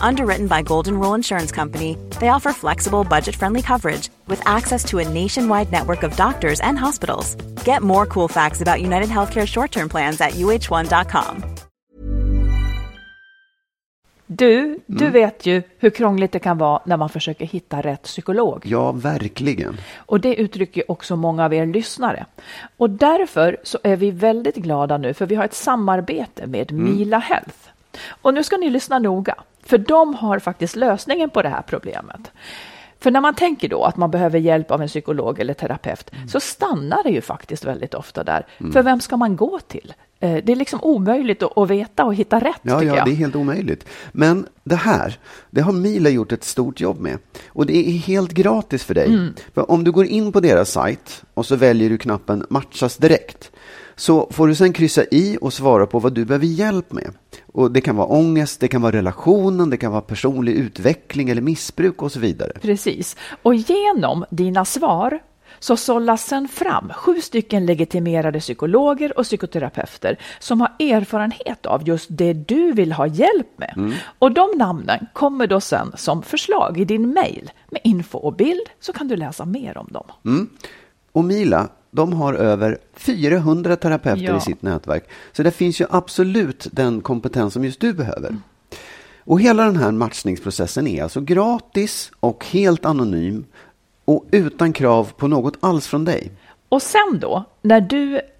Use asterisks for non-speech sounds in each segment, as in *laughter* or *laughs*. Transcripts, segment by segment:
Underwritten by Golden Rule Insurance Company, they offer flexible, budget friendly coverage with access to a nationwide network of doctors and hospitals. Get more cool facts about United Healthcare short term plans at uh1.com. Du, du vet ju hur krångligt det kan vara när man försöker hitta rätt psykolog. Ja, verkligen. Och det uttrycker också många av er lyssnare. Och därför så är vi väldigt glada nu för vi har ett samarbete med Mila Health. Och nu ska ni lyssna noga, för de har faktiskt lösningen på det här problemet. För när man tänker då att man behöver hjälp av en psykolog eller terapeut så stannar det ju faktiskt väldigt ofta där. För vem ska man gå till? Eh, Det är liksom omöjligt att, veta och hitta rätt Ja, ja, jag. det är helt omöjligt. Men det här, det har Mila gjort ett stort jobb med. Och det är helt gratis för dig. Mm. För om du går in på deras sajt och så väljer du knappen matchas direkt. Så får du sen kryssa i och svara på vad du behöver hjälp med. Och det kan vara ångest, det kan vara relationen, det kan vara personlig utveckling eller missbruk och så vidare. Precis. Och genom dina svar så sållas sen fram sju stycken legitimerade psykologer och psykoterapeuter som har erfarenhet av just det du vill ha hjälp med. Och de namnen kommer då sen som förslag i din mejl med info och bild så kan du läsa mer om dem. Och Mila, de har över 400 terapeuter Ja. i sitt nätverk. Så det finns ju absolut den kompetens som just du behöver. Och hela den här matchningsprocessen är alltså gratis och helt anonym och utan krav på något alls från dig. Och sen då, när du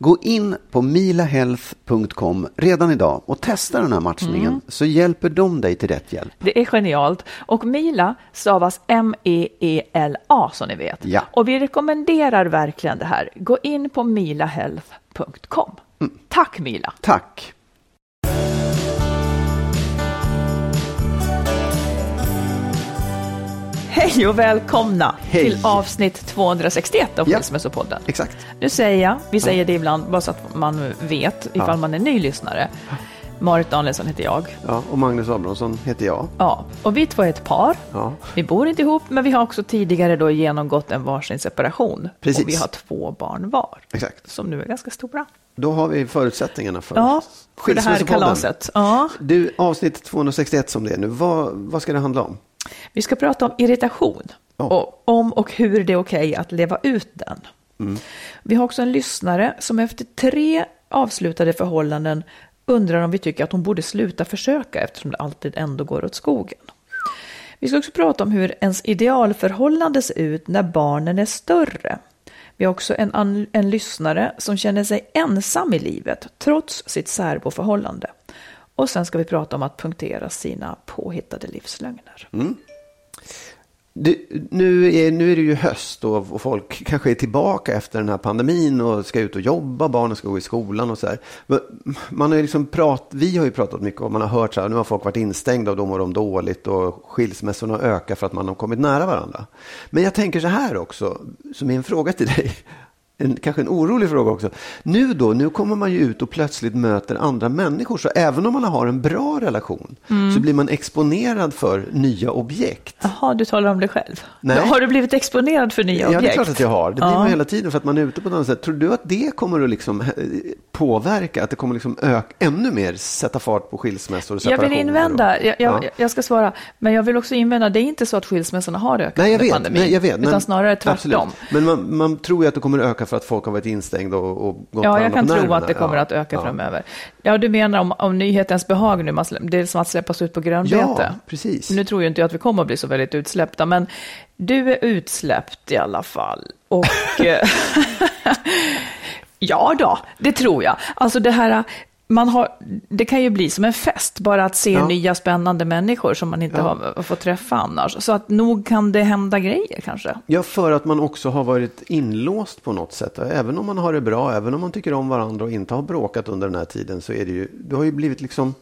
Gå in på milahealth.com redan idag och testa den här matchningen så hjälper de dig till rätt hjälp. Det är genialt. Och Mila stavas M-E-E-L-A som ni vet. Ja. Och vi rekommenderar verkligen det här. Gå in på milahealth.com. Tack Mila! Tack! Hej och välkomna Hej. till avsnitt 261 av Ja. Skilsmässopodden. Exakt. Nu säger jag, vi säger det ibland bara så att man vet ifall Ja. man är ny lyssnare. Marit Danielsson heter jag. Ja, och Magnus Abrahamsson heter jag. Ja, och vi två är ett par. Ja. Vi bor inte ihop, men vi har också tidigare då genomgått en varsin separation. Precis. Och vi har två barn var, Exakt. som nu är ganska stora. Då har vi förutsättningarna för Ja, för det här kalaset. Ja. Du, avsnitt 261 som det är nu, vad, vad ska det handla om? Vi ska prata om irritation Ja. och om och hur det är okej att leva ut den. Mm. Vi har också en lyssnare som efter tre avslutade förhållanden undrar om vi tycker att hon borde sluta försöka eftersom det alltid ändå går åt skogen. Vi ska också prata om hur ens idealförhållande ser ut när barnen är större. Vi har också en, en lyssnare som känner sig ensam i livet trots sitt särboförhållande. Och sen ska vi prata om att punktera sina påhittade livslögner. Mm. Du, nu, är, nu är det ju höst och, folk kanske är tillbaka efter den här pandemin och ska ut och jobba, barnen ska gå i skolan och så här. Man har liksom prat, vi har ju pratat mycket om, man har hört så här, nu har folk varit instängda och då mår de dåligt och skilsmässorna ökar för att man har kommit nära varandra. Men jag tänker så här också, som är en fråga till dig. En, kanske en orolig fråga också. Nu då, nu kommer man ju ut och plötsligt möter andra människor. Så även om man har en bra relation så blir man exponerad för nya objekt. Jaha, du talar om dig själv. Nej. Har du blivit exponerad för nya Ja, objekt? det är klart att jag har. Det blir Ja. man hela tiden för att man är ute på annat sätt. Tror du att det kommer att liksom eh, påverka, att det kommer liksom öka, ännu mer sätta fart på skilsmässor och Jag separationer? vill invända, och- jag, jag, Ja. jag ska svara, men jag vill också invända, det är inte så att skilsmässorna har ökat Nej, jag under vet. pandemin, Nej, jag vet utan snarare tvärtom. Absolut. Men man, man tror ju att det kommer öka för att folk har varit instängda och, och gått Ja, jag kan tro nerverna. att det kommer Ja, att öka ja. framöver. Ja, du menar om, om nyhetens behag nu, man det är som att släppas ut på grönbete? Ja, precis. Nu tror ju inte jag att vi kommer att bli så väldigt utsläppta, men du är utsläppt i alla fall. Och *laughs* eh, *laughs* ja då, det tror jag. Alltså det här, man har, det kan ju bli som en fest, bara att se Ja. nya spännande människor som man inte Ja. har fått träffa annars. Så att nog kan det hända grejer kanske. Ja, för att man också har varit inlåst på något sätt. Även om man har det bra, även om man tycker om varandra och inte har bråkat under den här tiden så är det ju, du har ju blivit liksom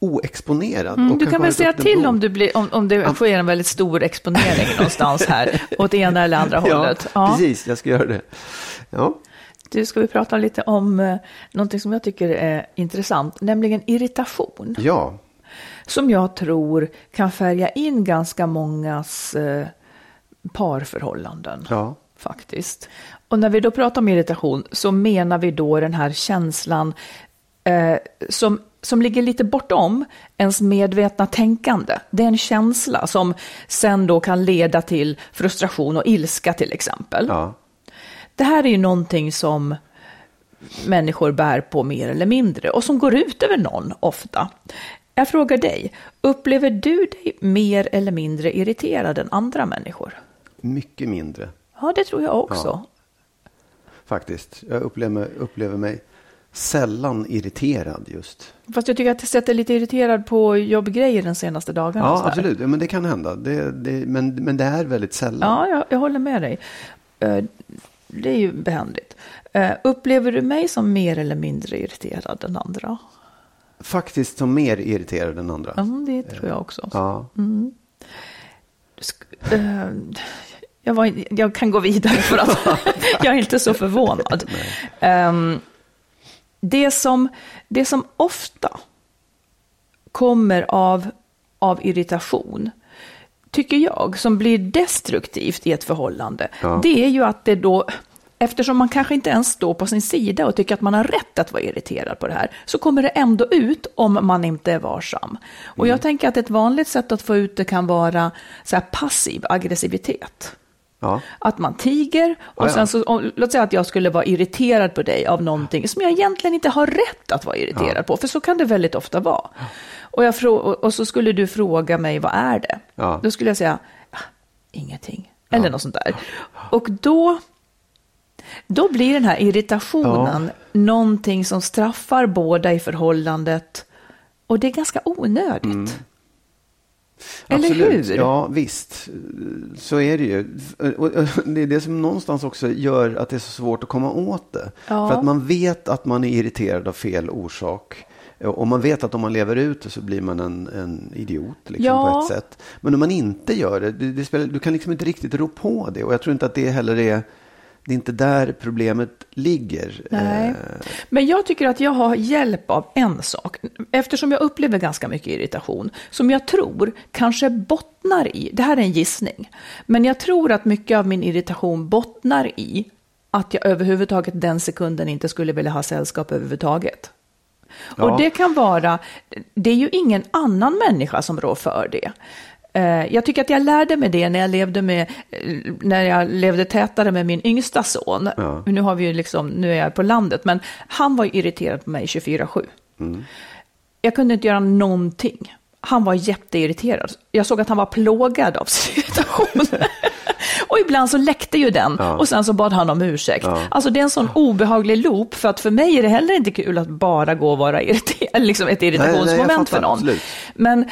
oexponerad. Mm, Du kan väl säga till om, du blir, om, om det sker en väldigt stor exponering någonstans här, *laughs* åt ena eller andra hållet. Ja, precis, jag ska göra det. Ja, Du ska vi prata lite om eh, någonting som jag tycker är intressant, nämligen irritation. ja. Som jag tror kan färga in ganska mångas eh, parförhållanden. ja. Faktiskt. Och när vi då pratar om irritation så menar vi då den här känslan eh, som, som ligger lite bortom ens medvetna tänkande. Det är en känsla som sen då kan leda till frustration och ilska till exempel. ja. Det här är ju någonting som människor bär på mer eller mindre och som går ut över någon ofta. Jag frågar dig, upplever du dig mer eller mindre irriterad än andra människor? Mycket mindre Ja, det tror jag också. Ja. faktiskt. Jag upplever, upplever mig sällan irriterad just. Fast jag tycker att jag sett dig lite irriterad på jobbgrejer den senaste dagarna. Ja, absolut. Ja, men det kan hända. Det, det, men, men det är väldigt sällan. Ja, jag, jag håller med dig. Det är ju behändigt. Eh, Upplever du mig som mer eller mindre irriterad än andra? Faktiskt som mer irriterad än andra. Ja, det tror jag också. Ja. Sk- eh, Jag, var, jag kan gå vidare för att *laughs* jag är inte så förvånad. Ehm, det, som, det som ofta kommer av, av irritation, tycker jag, som blir destruktivt i ett förhållande, Ja. det är ju att det då, eftersom man kanske inte ens står på sin sida och tycker att man har rätt att vara irriterad på det här, så kommer det ändå ut om man inte är varsam. Och Mm. jag tänker att ett vanligt sätt att få ut det kan vara så passiv aggressivitet. Ja. Att man tiger och Ja, ja. sen så, om, låt säga att jag skulle vara irriterad på dig av någonting som jag egentligen inte har rätt att vara irriterad på, för så kan det väldigt ofta vara. Och, jag och, och så skulle du fråga mig, vad är det? Ja. Då skulle jag säga, ah, ingenting, eller något sånt där. Och då, då blir den här irritationen någonting som straffar båda i förhållandet, och det är ganska onödigt. Eller Absolut. hur? Ja, visst. Så är det ju. Och Det är det som någonstans också gör att det är så svårt att komma åt det. Ja. För att man vet att man är irriterad av fel orsak. Och man vet att om man lever ut det så blir man en, en idiot liksom, Ja. på ett sätt. Men om man inte gör det, det, det spelar, du kan liksom inte riktigt rå på det. Och jag tror inte att det heller är, det är inte där problemet ligger. Nej. Eh, Men jag tycker att jag har hjälp av en sak. Eftersom jag upplever ganska mycket irritation, som jag tror kanske bottnar i, det här är en gissning, men jag tror att mycket av min irritation bottnar i att jag överhuvudtaget den sekunden inte skulle vilja ha sällskap överhuvudtaget. Ja. Och det kan vara, det är ju ingen annan människa som rår för det. Eh, Jag tycker att jag lärde mig det när jag levde, med, eh, när jag levde tätare med min yngsta son. Ja. Nu, har vi ju liksom, nu är jag på landet, men han var irriterad på mig 24-7. Jag kunde inte göra någonting. Han var jätteirriterad. Jag såg att han var plågad av *laughs* irritation. *laughs* Och ibland så läckte ju den Ja. och sen så bad han om ursäkt. Ja. Alltså det är en sån obehaglig loop för att för mig är det heller inte kul att bara gå och vara irriterad, *laughs* liksom ett irritationsmoment fattar, för någon. absolut. Men,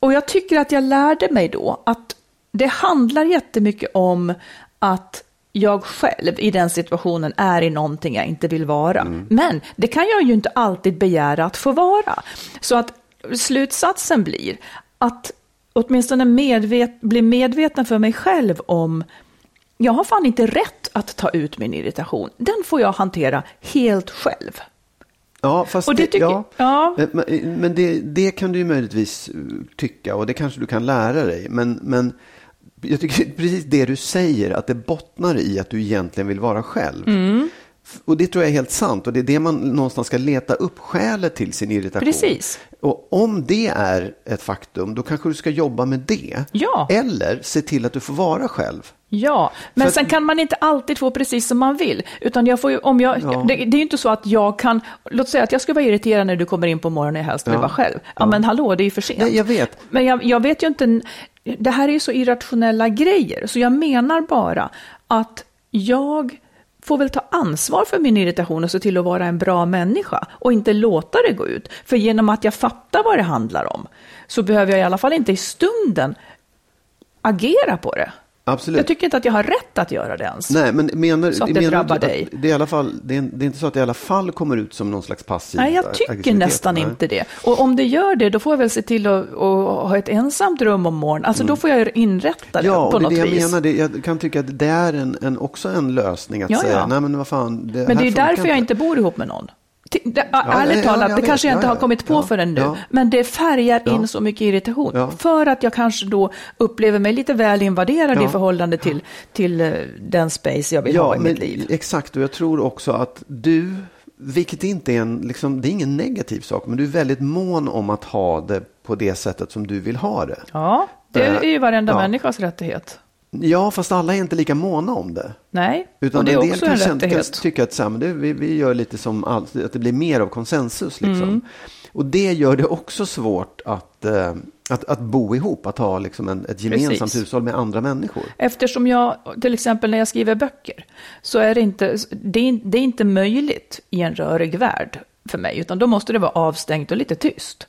och jag tycker att jag lärde mig då att det handlar jättemycket om att jag själv i den situationen är i någonting jag inte vill vara. Men det kan jag ju inte alltid begära att få vara. Så att slutsatsen blir att åtminstone medvet, bli medveten för mig själv om jag har fan inte rätt att ta ut min irritation. Den får jag hantera helt själv. Ja, fast Och det tycker- ja. ja. Men, det, det kan du ju möjligtvis eh, tycka och det kanske du kan lära dig. Men, men jag tycker precis det du säger, att det bottnar i att du egentligen vill vara själv. Mm. Och det tror jag är helt sant. Och det är det man någonstans ska leta upp skälet till sin irritation. Precis. Och om det är ett faktum, då kanske du ska jobba med det. Ja. Eller se till att du får vara själv. Ja, men För- sen kan man inte alltid få precis som man vill. Utan jag får ju, om jag, Ja. det, det är ju inte så att jag kan, låt säga att jag ska vara irriterad när du kommer in på morgonen och jag helst vill Ja. vara själv. Ja, men hallå, det är ju för sent. Nej, jag vet. Men jag, jag vet ju inte, det här är ju så irrationella grejer, så jag menar bara att jag får väl ta ansvar för min irritation och se till att vara en bra människa och inte låta det gå ut. För genom att jag fattar vad det handlar om så behöver jag i alla fall inte i stunden agera på det. Absolut. Jag tycker inte att jag har rätt att göra det ens. Nej, men menar, Så att det menar drabbar inte dig. Att det, är i alla fall, det, är, det är inte så att det i alla fall kommer ut som någon slags passiv Nej, jag tycker nästan Nej. inte det. Och om det gör det, då får jag väl se till att, att ha ett ensamt rum om morgonen. Alltså då får jag inrätta det Mm. Ja, på och det är något det jag vis. menar. Det, jag kan tycka att det är en, en, också en lösning att Ja, säga, ja. nej men vad fan. Det Men det är därför jag inte bor ihop med någon. Det, ärligt ja, talat, jag det vet. kanske jag Ja, inte har ja. kommit på Ja, förrän nu. ja. Men det färgar Ja. in så mycket irritation. Ja. För att jag kanske då upplever mig lite väl invaderad i Ja. förhållande till, till eh, den space jag vill ha i men, mitt liv. Exakt, och jag tror också att du, vilket inte är en, liksom, det är ingen negativ sak, men du är väldigt mån om att ha det på det sättet som du vill ha det. Ja, det är ju varenda Ja. människas rättighet. Ja, fast alla är inte lika måna om det. Nej, Utan och det är en del också en kan, känna- kan rättighet. tycka att så här, men det, vi, vi gör lite som allt, att det blir mer av konsensus. Liksom. Mm. Och det gör det också svårt att, eh, att, att bo ihop, att ha liksom en, ett gemensamt Precis. hushåll med andra människor. Eftersom jag, till exempel när jag skriver böcker, så är det inte, det det är inte möjligt i en rörig värld för mig, utan då måste det vara avstängt och lite tyst.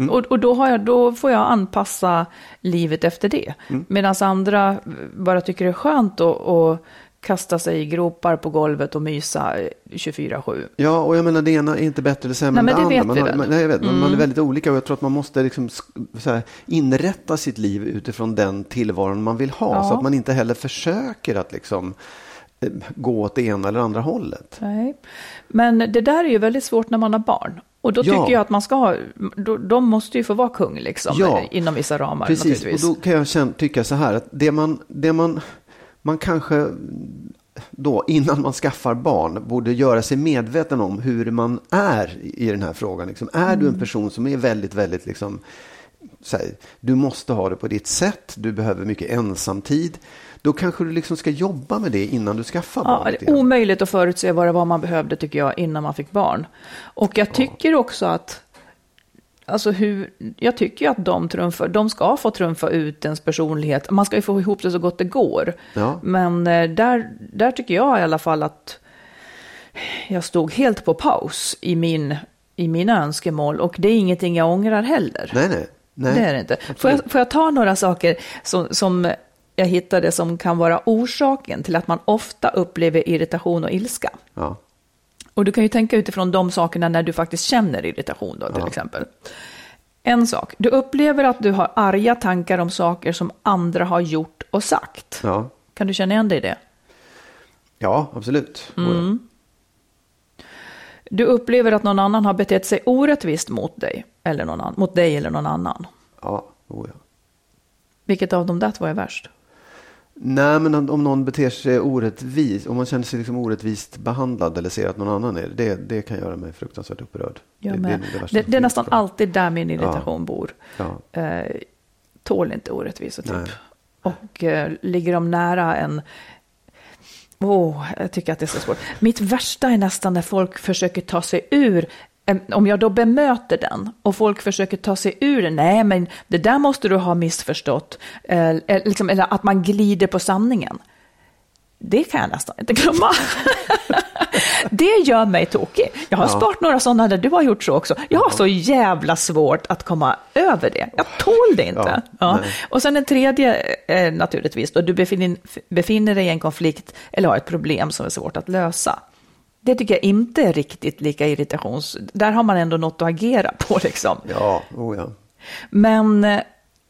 Mm. Och, och då, jag, då får jag anpassa livet efter det. Mm. Medan andra bara tycker det är skönt att, att kasta sig i gropar på golvet och mysa 24-7. Ja, och jag menar det ena är inte bättre eller sämre Nej, än det det andra. man. Mm. man, nej, jag vet, man, man är väldigt olika och jag tror att man måste liksom, här, inrätta sitt liv utifrån den tillvaron man vill ha. Ja. Så att man inte heller försöker att liksom, eh, gå åt det ena eller andra hållet. Nej. Men det där är ju väldigt svårt när man har barn. Och då Ja. tycker jag att man ska ha, då, de måste ju få vara kung liksom, Ja. inom vissa ramar Precis, och då kan jag känna, tycka så här att det man, det man, man kanske då innan man skaffar barn borde göra sig medveten om hur man är i den här frågan. Liksom, är du en person som är väldigt, väldigt liksom, här, du måste ha det på ditt sätt, du behöver mycket ensamtid. Då kanske du liksom ska jobba med det innan du skaffar Ja, barn. det lite är omöjligt att förutse vad det var man behövde tycker jag innan man fick barn. Och jag tycker också att, alltså hur, jag tycker ju att de, trumfar, de ska få trumfa ut ens personlighet. Man ska ju få ihop det så gott det går. Ja. Men eh, där, där tycker jag i alla fall att jag stod helt på paus i, min, i mina önskemål. Och det är ingenting jag ångrar heller. Nej, nej. nej. Det är det inte. Får jag, får jag ta några saker som, som jag hittade som kan vara orsaken till att man ofta upplever irritation och ilska? Ja. Och du kan ju tänka utifrån de sakerna när du faktiskt känner irritation då, till Ja. exempel. En sak, du upplever att du har arga tankar om saker som andra har gjort och sagt. Ja. Kan du känna igen dig i det? ja, absolut. Mm. Du upplever att någon annan har betett sig orättvist mot dig, eller någon annan, mot dig eller någon annan. Ja, oh, ja. Vilket av dem där två är värst? Nej, men om någon beter sig orättvist, om man känner sig liksom orättvist behandlad eller ser att någon annan är det, det, det kan göra mig fruktansvärt upprörd. Jag det, med. är Det, värsta det, som är nästan alltid där min irritation bor. Ja. Eh, tål inte orättvisa typ. Nej. Och eh, ligger de nära en... Åh, jag tycker att det är så svårt. Mitt värsta är nästan när folk försöker ta sig ur om jag då bemöter den och folk försöker ta sig ur det, nej men det där måste du ha missförstått, eh, eh, liksom, eller att man glider på sanningen. Det kan jag nästan inte glömma. *laughs* det gör mig tokig. Jag har Ja. sparat några sådana där du har gjort så också. Jag har så jävla svårt att komma över det. Jag tål det inte. Ja, Ja. Och sen en tredje eh, naturligtvis, då du befinner, befinner dig i en konflikt eller har ett problem som är svårt att lösa. Det tycker jag inte är riktigt lika irritations... Där har man ändå något att agera på liksom. Ja, oh ja. Men,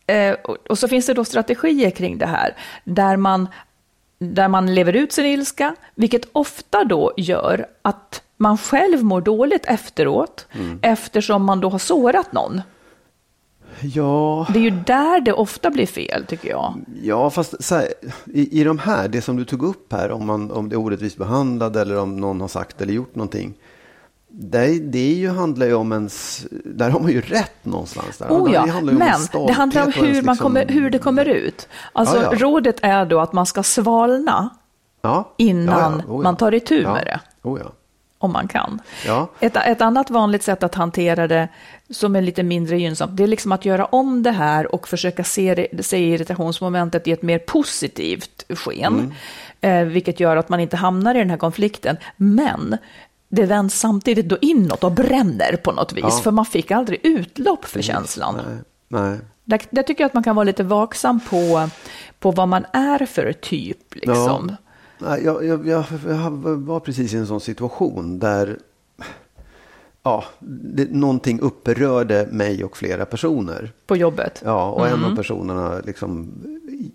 eh, och, så finns det då strategier kring det här, där man, där man lever ut sin ilska, vilket ofta då gör att man själv mår dåligt efteråt, eftersom man då har sårat någon. Ja, Det är ju där det ofta blir fel, tycker jag. ja fast här, i, i de här, det som du tog upp här, om, man, om det är orättvist behandlad eller om någon har sagt eller gjort någonting. Det, det ju, handlar ju om ens, där har man ju rätt någonstans. Där. Oh ja, det men stolthet det handlar om hur, man liksom- kommer, hur det kommer ut. Alltså, Ja, ja. rådet är då att man ska svalna ja, innan oh ja. man tar itu med det. Oh. Om man kan. Ja. Ett, ett annat vanligt sätt att hantera det som är lite mindre gynnsamt, det är liksom att göra om det här och försöka se, se irritationsmomentet i ett mer positivt sken, Mm. eh, vilket gör att man inte hamnar i den här konflikten. Men det vänds samtidigt då inåt och bränner på något vis, Ja. för man fick aldrig utlopp för känslan. Nej, nej. Där, där tycker jag att man kan vara lite vaksam på, på vad man är för typ. Liksom. Ja. Nej, jag, jag, jag, jag var precis i en sån situation där ja, det, någonting upprörde mig och flera personer. På jobbet. Ja, och en av personerna liksom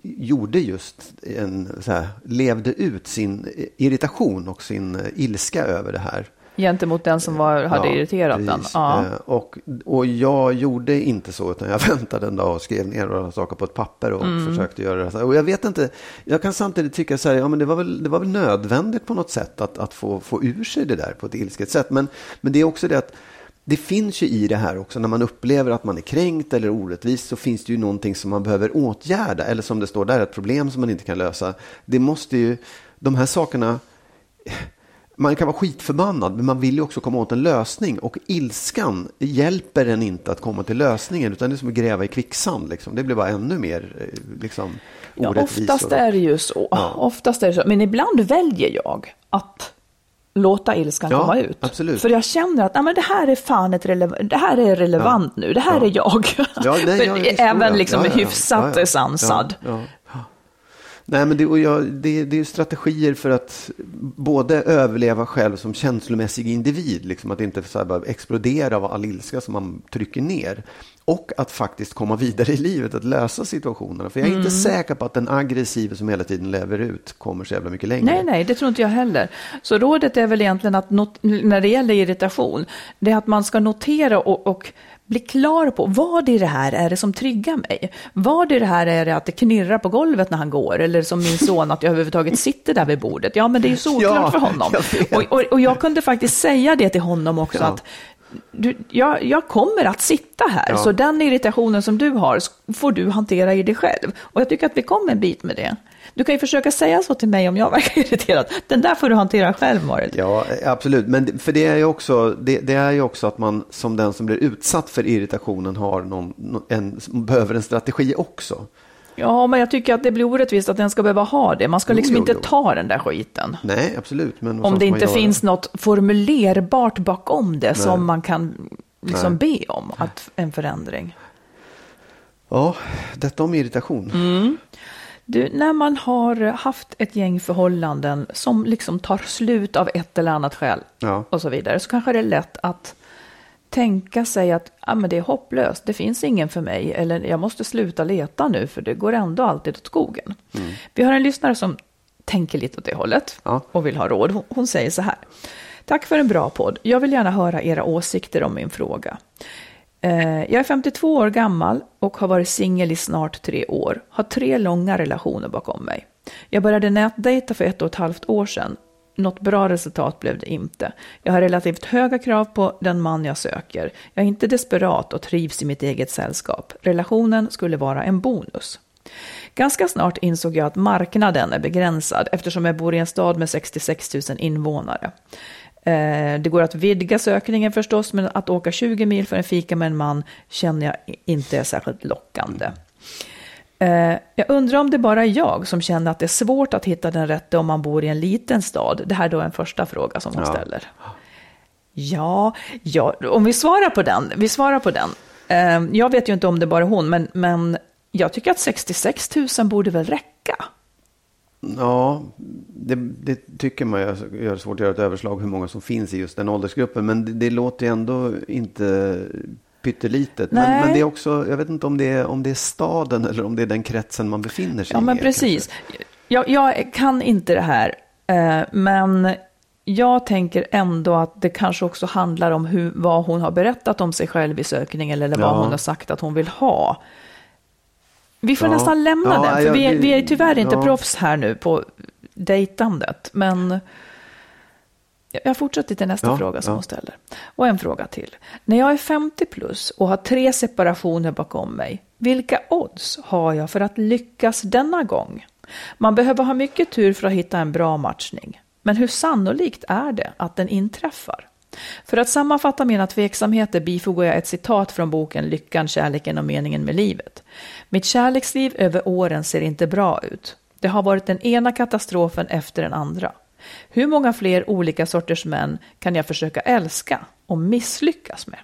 gjorde just en, så här, levde ut sin irritation och sin ilska över det här. Gentemot den som var, hade Ja, irriterat den. precis. Ja. Eh, Och, och jag gjorde inte så, utan jag *laughs* väntade en dag och skrev ner några saker på ett papper och Mm. försökte göra det. Och jag vet inte, jag kan samtidigt tycka så här, ja men det var väl, det var väl nödvändigt på något sätt att, att få, få ur sig det där på ett ilsket sätt. Men, men det är också det att det finns ju i det här också, när man upplever att man är kränkt eller orättvis så finns det ju någonting som man behöver åtgärda. Eller som det står där, ett problem som man inte kan lösa. Det måste ju, de här sakerna, man kan vara skitförbannad, men man vill ju också komma åt en lösning. Och ilskan hjälper en inte att komma till lösningen, utan det är som att gräva i kvicksand. Liksom. Det blir bara ännu mer eh, liksom, Ja, orättvist. oftast är det ju så. Ja. *laughs* Oftast är det så. Men ibland väljer jag att låta ilskan Ja, komma ut. absolut. För jag känner att men det här är fan ett relevant, det här är relevant nu, det här Ja. är jag. Ja, nej, *laughs* ja, visst, även ja, liksom ja, ja, hyfsat ja, ja. sansad. Nej, men det, och jag, det, det är ju strategier för att både överleva själv som känslomässig individ, liksom att inte så bara explodera av all ilska som man trycker ner. Och att faktiskt komma vidare i livet, att lösa situationerna. För jag är Mm. inte säker på att den aggressiva som hela tiden lever ut kommer så jävla mycket längre. Nej, nej, det tror inte jag heller. Så rådet är väl egentligen att not- när det gäller irritation, det är att man ska notera och, och bli klar på vad i det här är det som triggar mig. Vad i det här är det att det knirrar på golvet när han går, eller som min son att jag överhuvudtaget sitter där vid bordet. Ja, men det är ju solklart Ja, för honom. jag. Och, och, och jag kunde faktiskt säga det till honom också, Ja. att du, jag, jag kommer att sitta här, Ja. så den irritationen som du har får du hantera i dig själv. Och jag tycker att vi kom en bit med det. Du kan ju försöka säga så till mig om jag verkar *laughs* irriterad. Den där får du hantera själv, Marit. Ja, absolut. Men det- för det är ju också, det, det är ju också att man som den som blir utsatt för irritationen har någon, nå- en, behöver en strategi också. Ja, men jag tycker att det blir orättvist att den ska behöva ha det. Man ska Jo, liksom jo, inte jo. ta den där skiten. Nej, absolut. Men Om det inte finns något formulerbart bakom det som man kan liksom be om att en förändring. Ja, detta om irritation. Mm. Du, när man har haft ett gäng förhållanden som liksom tar slut av ett eller annat skäl Ja. och så vidare, så kanske det är lätt att tänka sig att ah, men det är hopplöst, det finns ingen för mig, eller jag måste sluta leta nu, för det går ändå alltid åt skogen. Vi har en lyssnare som tänker lite åt det hållet Ja. och vill ha råd. Hon, hon säger så här. Tack för en bra podd. Jag vill gärna höra era åsikter om min fråga. Eh, jag är 52 år gammal och har varit singel i snart tre år. Har tre långa relationer bakom mig. Jag började nätdejta för ett och ett halvt år sedan. Något bra resultat blev det inte. Jag har relativt höga krav på den man jag söker. Jag är inte desperat och trivs i mitt eget sällskap. Relationen skulle vara en bonus. Ganska snart insåg jag att marknaden är begränsad eftersom jag bor i en stad med 66 000 invånare. Eh, Det går att vidga sökningen förstås, men att åka 20 mil för en fika med en man känner jag inte är särskilt lockande. Eh, Jag undrar om det bara är jag som känner att det är svårt att hitta den rätte om man bor i en liten stad. Det här är då en första fråga som hon Ja. ställer. Ja, ja, om vi svarar på den. Vi svarar på den. Eh, Jag vet ju inte om det bara är hon, men, men jag tycker att 66 000 borde väl räcka. Ja, det, det tycker man ju gör svårt att göra ett överslag hur många som finns i just den åldersgruppen. Men det, det låter ändå inte pyttelitet. Men, Nej. men det är också, jag vet inte om det, är, om det är staden eller om det är den kretsen man befinner sig Ja, i. men mer, precis. Jag, jag kan inte det här, eh, men jag tänker ändå att det kanske också handlar om hur, vad hon har berättat om sig själv i sökningen eller vad Ja. hon har sagt att hon vill ha. Vi får Ja. nästan lämna Ja, den, för jag- vi, är, vi är tyvärr inte ja. proffs här nu på dejtandet. Men jag- fortsätter till nästa fråga som hon ställer. Och en fråga till. När jag är 50 plus och har tre separationer bakom mig, vilka odds har jag för att lyckas denna gång? Man behöver ha mycket tur för att hitta en bra matchning. Men hur sannolikt är det att den inträffar? För att sammanfatta mina tveksamheter bifogar jag ett citat från boken Lyckan, kärleken och meningen med livet. Mitt kärleksliv över åren ser inte bra ut. Det har varit den ena katastrofen efter den andra. Hur många fler olika sorters män kan jag försöka älska och misslyckas med?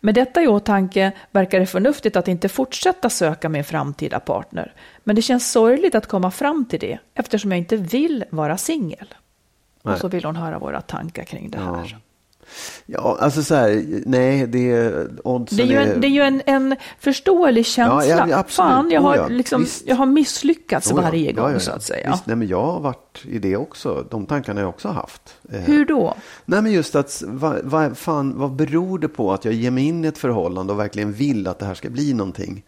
Med detta i åtanke verkar det förnuftigt att inte fortsätta söka min framtida partner. Men det känns sorgligt att komma fram till det eftersom jag inte vill vara singel. Och så vill hon höra våra tankar kring det här. Ja, alltså så här, nej, det är oddsen Det är ju en, det är ju en, en förståelig känsla. Ja, ja, absolut. Fan, jag Oh, har, ja. liksom, Visst. jag har misslyckats Oh ja, varje ja, gång ja, ja. så att säga. Visst, nej, men jag har varit i det också. De tankarna har jag också haft. Eh, Hur då? Nej, men just att vad, vad, fan, vad beror det på att jag ger mig in i ett förhållande och verkligen vill att det här ska bli någonting?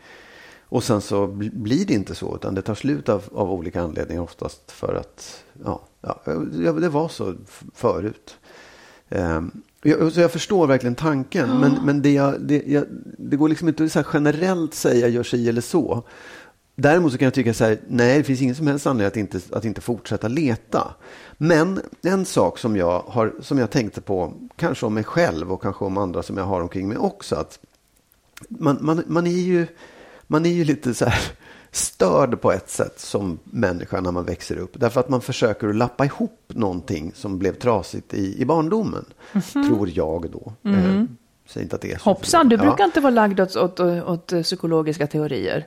Och sen så bl- blir det inte så, utan det tar slut av, av olika anledningar oftast för att, ja, ja ja, det var så förut. Ehm, jag, så jag förstår verkligen tanken, men, men det, jag, det, jag, det går liksom inte att så generellt säga gör si eller så. Däremot så kan jag tycka så här, nej det finns ingen som helst anledning att inte, att inte fortsätta leta. Men en sak som jag, har, som jag tänkte på, kanske om mig själv och kanske om andra som jag har omkring mig också, att man, man, man, är, ju, man är ju lite så här störd på ett sätt som människa när man växer upp. Därför att man försöker att lappa ihop någonting som blev trasigt i, i barndomen. Tror jag då. Eh, säg inte att det är så. Hoppsan, du Ja. brukar inte vara lagd åt, åt, åt psykologiska teorier.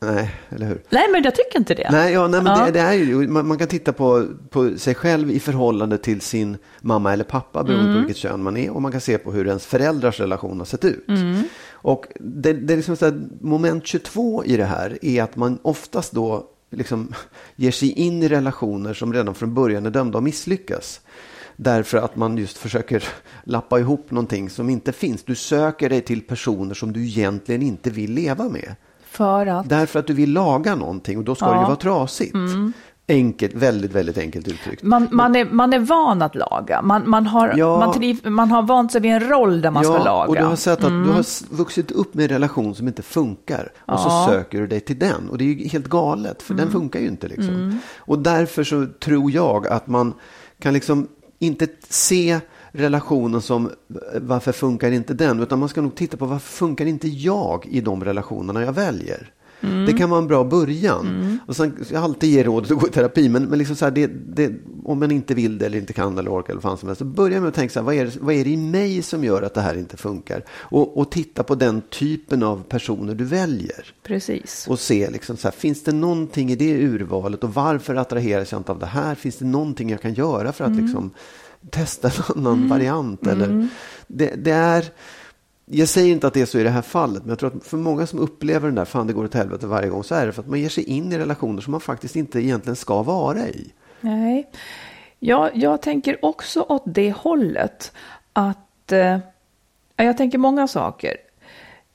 Nej, eller hur? Nej, men jag tycker inte det. Nej, ja, nej men Ja. Det, det är ju, man, man kan titta på, på sig själv i förhållande till sin mamma eller pappa beroende Mm. på vilket kön man är. Och man kan se på hur ens föräldrars relation har sett ut. Mm. Och det, det är liksom så här, moment 22 i det här är att man oftast då liksom *laughs* ger sig in i relationer som redan från början är dömda att misslyckas. Därför att man just försöker *laughs* lappa ihop någonting som inte finns. Du söker dig till personer som du egentligen inte vill leva med. För att... Därför att du vill laga någonting och då ska det ju Ja. Mm. vara trasigt. Enkelt, väldigt, väldigt enkelt uttryckt. Man, man, är, man är van att laga. Man, man, har, Ja. man, triv, man har vant sig vid en roll där man ska laga. Mm. och du har sett att du har s- vuxit upp med en relation som inte funkar. Och så Ja. söker du dig till den. Och det är ju helt galet, för Mm. den funkar ju inte. Liksom. Och därför så tror jag att man kan liksom inte se relationen som varför funkar inte den? Utan man ska nog titta på varför funkar inte jag i de relationerna jag väljer? Mm. Det kan vara en bra början. Och sen, jag alltid ger rådet att gå i terapi, men, men liksom så här, det, det, om man inte vill det eller inte kan eller orkar eller fan som helst, så börja med att tänka så här, vad är, det, vad är det i mig som gör att det här inte funkar? Och, och titta på den typen av personer du väljer. Precis. Och se, liksom så här, finns det någonting i det urvalet och varför attraheras jag inte av det här? Finns det någonting jag kan göra för att Mm. liksom, testa en annan variant? Eller, det, det är... Jag säger inte att det är så i det här fallet, men jag tror att för många som upplever den där, fan det går åt helvete varje gång, så är det för att man ger sig in i relationer som man faktiskt inte egentligen ska vara i. Nej. Jag, jag tänker också åt det hållet att eh, jag tänker många saker.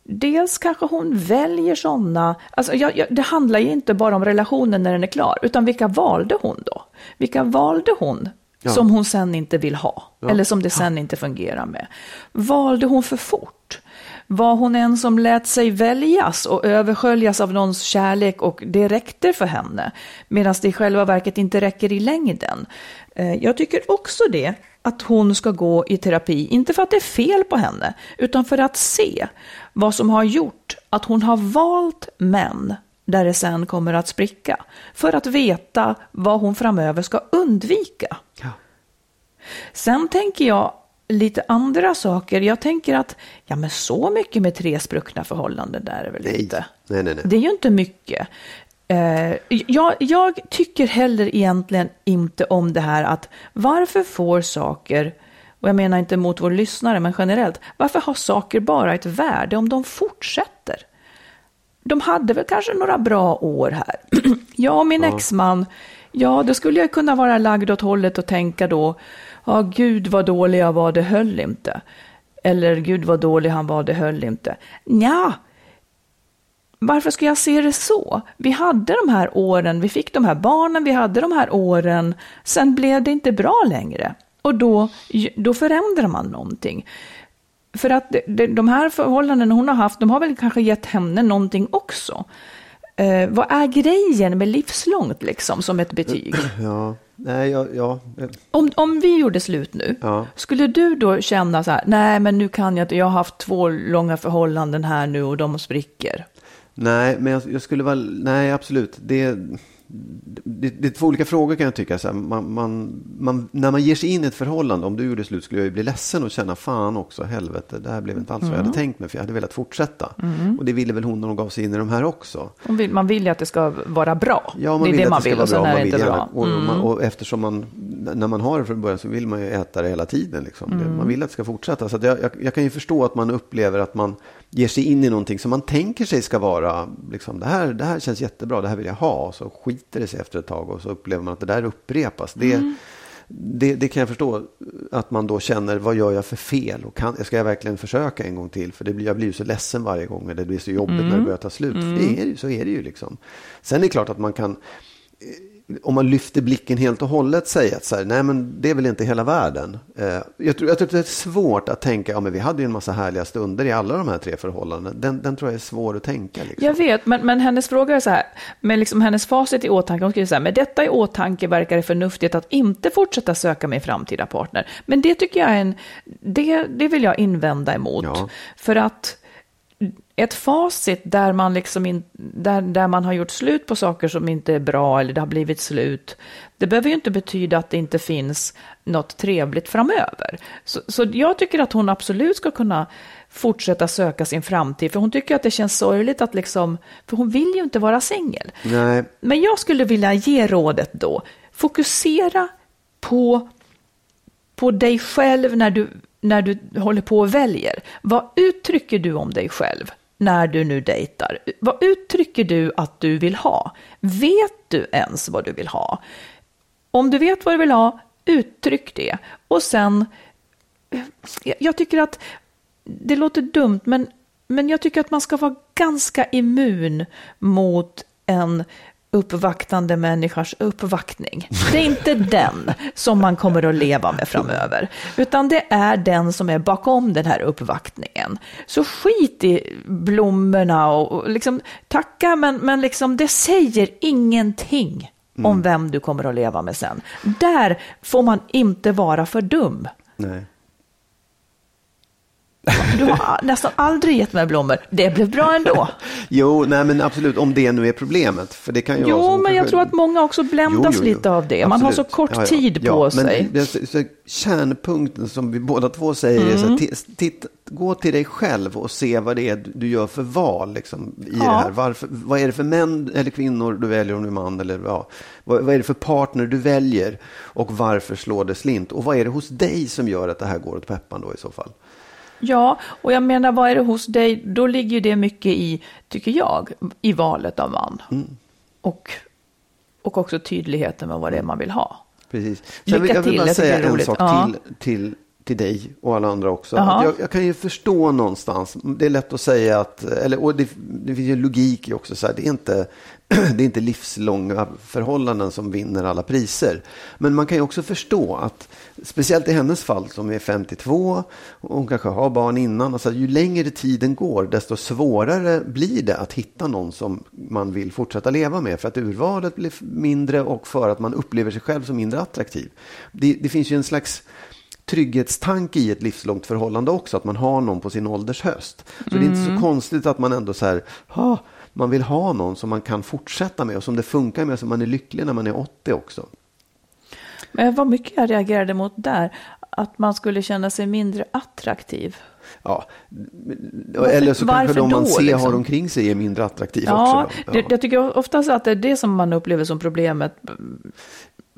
Dels kanske hon väljer sådana, alltså jag, jag, det handlar ju inte bara om relationen när den är klar, utan vilka valde hon då? Vilka valde hon Ja. som hon sen inte vill ha? Ja. Eller som det sen inte fungerar med? Valde hon för fort? Var hon en som lät sig väljas och översköljas av någons kärlek och det räckte för henne, medan det i själva verket inte räcker i längden? Eh, Jag tycker också det, att hon ska gå i terapi, inte för att det är fel på henne, utan för att se vad som har gjort att hon har valt män där det sen kommer att spricka, för att veta vad hon framöver ska undvika. Ja. Sen tänker jag lite andra saker. Jag tänker att, ja men så mycket med tre spruckna förhållanden där är väl Nej. inte. Nej, nej, nej. Det är ju inte mycket. Eh, jag, jag tycker heller egentligen inte om det här att varför får saker, och jag menar inte mot vår lyssnare men generellt, varför har saker bara ett värde om de fortsätter? De hade väl kanske några bra år här. *clears throat* Jag och min exman, Ja, då skulle jag kunna vara lagd åt hållet och tänka då, ja gud vad dålig jag var, det höll inte. Eller gud vad dålig han var, det höll inte. Ja, varför ska jag se det så? Vi hade de här åren, vi fick de här barnen, vi hade de här åren, sen blev det inte bra längre. Och då, då förändrar man någonting. För att de här förhållandena hon har haft, de har väl kanske gett henne någonting också. Eh, vad är grejen med livslångt liksom, som ett betyg? *clears throat* Ja, nej, ja, ja. Om, om vi gjorde slut nu, ja. skulle du då känna så här, nej men nu kan jag inte, jag har haft två långa förhållanden här nu och de spricker? Nej, men jag, jag skulle väl, nej absolut. Det, det, det, är två olika frågor kan jag tycka. Så här, man, man, man, när man ger sig in i ett förhållande, om du gjorde slut skulle jag ju bli ledsen och känna fan också, helvete, det här blev inte alls mm. vad jag hade mm. tänkt mig, för jag hade velat fortsätta. Mm. Och det ville väl hon när hon gav sig in i de här också. Vill, man vill ju att det ska vara bra. Ja, man det är vill det man vill och sen är det inte bra. Och, mm. man, och, eftersom man, när man har det från början så vill man ju äta det hela tiden. Liksom. Man mm. vill att det ska fortsätta. Så jag, jag, jag kan ju förstå att man upplever att man ger sig in i någonting som man tänker sig ska vara, liksom, det, här, det här känns jättebra, det här vill jag ha. Och så skiter det sig efter ett tag och så upplever man att det där upprepas. Det, mm. det, det, kan jag förstå, att man då känner, vad gör jag för fel? Och kan, ska jag verkligen försöka en gång till? För det blir, jag blir ju så ledsen varje gång, det blir så jobbigt mm. när det börjar ta slut. Mm. Det är, så är det ju liksom. Sen är det klart att man kan om man lyfter blicken helt och hållet säga att så här, nej men det är väl inte hela världen. Eh, jag, tror, jag tror att det är svårt att tänka, ja men vi hade ju en massa härliga stunder i alla de här tre förhållandena. Den, den tror jag är svår att tänka. Liksom. Jag vet, men, men hennes fråga är så här, med liksom hennes facit i åtanke, hon skriver så här, med detta i åtanke verkar det förnuftigt att inte fortsätta söka min framtida partner. Men det tycker jag är en, det, det vill jag invända emot. Ja. För att ett facit där man, liksom in, där, där man har gjort slut på saker som inte är bra eller det har blivit slut. Det behöver ju inte betyda att det inte finns något trevligt framöver. Så, så jag tycker att hon absolut ska kunna fortsätta söka sin framtid. För hon tycker att det känns sorgligt att liksom, för hon vill ju inte vara singel. Men jag skulle vilja ge rådet då, fokusera på, på dig själv när du, när du håller på och väljer. Vad uttrycker du om dig själv? när du nu dejtar? Vad uttrycker du att du vill ha? Vet du ens vad du vill ha? Om du vet vad du vill ha, uttryck det. Och sen, jag tycker att det låter dumt, men, men jag tycker att man ska vara ganska immun mot en uppvaktande människors uppvaktning. Det är inte den som man kommer att leva med framöver, utan det är den som är bakom den här uppvaktningen. Så skit i blommorna och, liksom tacka, men, men liksom, det säger ingenting mm. om vem du kommer att leva med sen. Där får man inte vara för dum. Nej. Du har nästan aldrig gett mig blommor. Det blev bra ändå. *laughs* jo, nej men absolut, om det nu är problemet. För det kan ju jo, men jag tror att många också bländas jo, jo, jo. lite av det. Man har så kort ja, ja. tid ja, på sig. Det, så, kärnpunkten som vi båda två säger mm. är så här, mm. titt, gå till dig själv och se vad det är du gör för val liksom, i det här. Varför, vad är det för män eller kvinnor du väljer om du är man? Eller, ja, vad, vad är det för partner du väljer? Och varför slår det slint? Och vad är det hos dig som gör att det här går åt peppan då i så fall? Ja, och jag menar vad är det hos dig? Då ligger det mycket i, tycker jag, i valet av man. Mm. Och, och också tydligheten med vad det är man vill ha. Precis. Sen vill, jag vill bara säga en sak ja. till, till, till dig och alla andra också. Jag, jag, kan ju förstå någonstans, det är lätt att säga att, eller, och det, det finns ju logik i också, så här, det är inte *clears throat* det är inte livslånga förhållanden som vinner alla priser. Men man kan ju också förstå att, speciellt i hennes fall som är 52, och hon kanske har barn innan, alltså ju längre tiden går desto svårare blir det att hitta någon som man vill fortsätta leva med. För att urvalet blir mindre och för att man upplever sig själv som mindre attraktiv. Det, det finns ju en slags trygghetstanke i ett livslångt förhållande också, att man har någon på sin ålders höst. Så mm. det är inte så mm. konstigt att man ändå så här, man vill ha någon som man kan fortsätta med och som det funkar med, så man är lycklig när man är 80 också. Men vad mycket jag reagerade mot där, att man skulle känna sig mindre attraktiv. Ja, eller så kanske de man ser liksom? har omkring sig är mindre attraktiva ja, också. Ja, det, jag tycker oftast att det är det som man upplever som problemet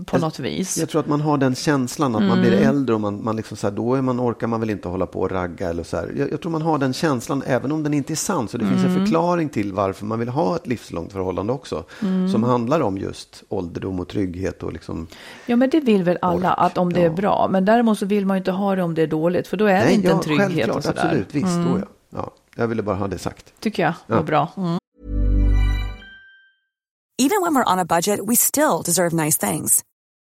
på något vis. Jag tror att man har den känslan att man blir äldre och man, man liksom så här, då är man, orkar man väl inte hålla på och ragga. Eller så här. Jag, jag tror man har den känslan även om den inte är sann. Så det finns en förklaring till varför man vill ha ett livslångt förhållande också. Som handlar om just ålderdom och trygghet och liksom. Ja, men det vill väl alla, Ork, att om det är ja. bra. Men däremot så vill man ju inte ha det om det är dåligt, för då är det inte en trygghet självklart, och sådär. absolut, visst, då ja. ja. Jag ville bara ha det sagt. Tycker jag var Ja. bra. Mm. Even when we're on a budget, we still deserve nice things.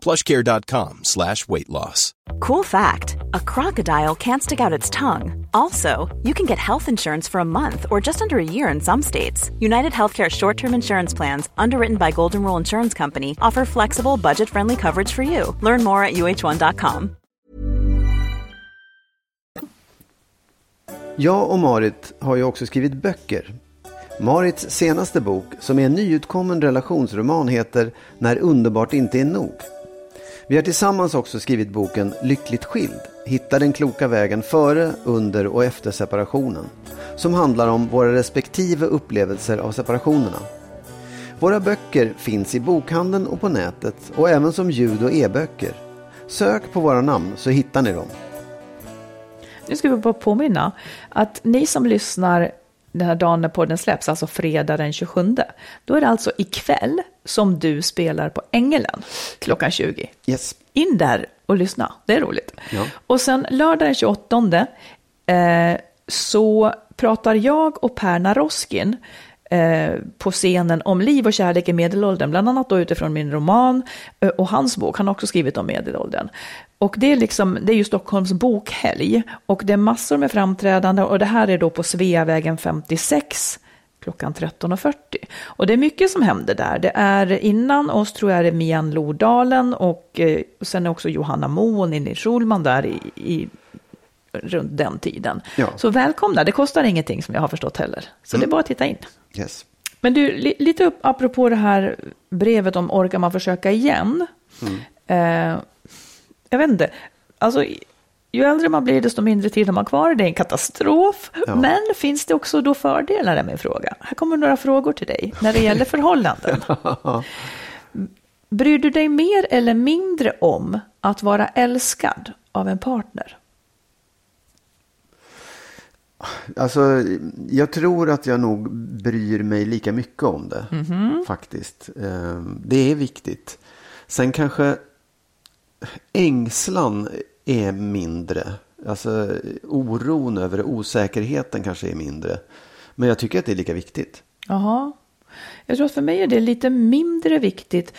plushcare.com slash weight loss. Cool fact a crocodile can't stick out its tongue. Also, you can get health insurance for a month or just under a year in some states. United Healthcare short term insurance plans, underwritten by Golden Rule Insurance Company, offer flexible, budget friendly coverage for you. Learn more at uh1.com. Jag och Marit har ju också skrivit böcker. Marits senaste bok, som är en nyutkommen relationsroman, heter När underbart inte är nog. Vi har tillsammans också skrivit boken Lyckligt skild. Hitta den kloka vägen före, under och efter separationen. Som handlar om våra respektive upplevelser av separationerna. Våra böcker finns i bokhandeln och på nätet och även som ljud och e-böcker. Sök på våra namn så hittar ni dem. Nu ska vi bara påminna att ni som lyssnar den här dagen när podden släpps, alltså fredag den 27, då är det alltså ikväll som du spelar på Ängelen klockan 20. Yes. In där och lyssna, det är roligt. Ja. Och sen lördag den 28 eh, så pratar jag och Per Naroskin Eh, på scenen om liv och kärlek i medelåldern, bland annat då utifrån min roman eh, och hans bok. Han har också skrivit om medelåldern. Och det är, liksom, det är ju Stockholms bokhelg och det är massor med framträdande och det här är då på Sveavägen 56 klockan 13.40. Och det är mycket som händer där. Det är innan oss tror jag det är Mian Lodalen och, eh, och sen är också Johanna Mo och Ninni Schulman där i, i runt den tiden. Ja. Så välkomna, det kostar ingenting som jag har förstått heller. Så det är bara att titta in. Yes. Men du, li, lite upp, apropå det här brevet om orkar man försöka igen. Eh, jag vet inte, alltså ju äldre man blir desto mindre tid har man kvar. Det är en katastrof. Ja. Men finns det också då fördelar med min fråga? Här kommer några frågor till dig när det gäller förhållanden. *laughs* Bryr du dig mer eller mindre om att vara älskad av en partner? Alltså, jag tror att jag nog bryr mig lika mycket om det. Mhm. Faktiskt. Eh, Det är viktigt. Sen kanske ängslan är mindre. Alltså oron över det, osäkerheten kanske är mindre. Men jag tycker att det är lika viktigt. Jaha. Jag tror att för mig är det lite mindre viktigt.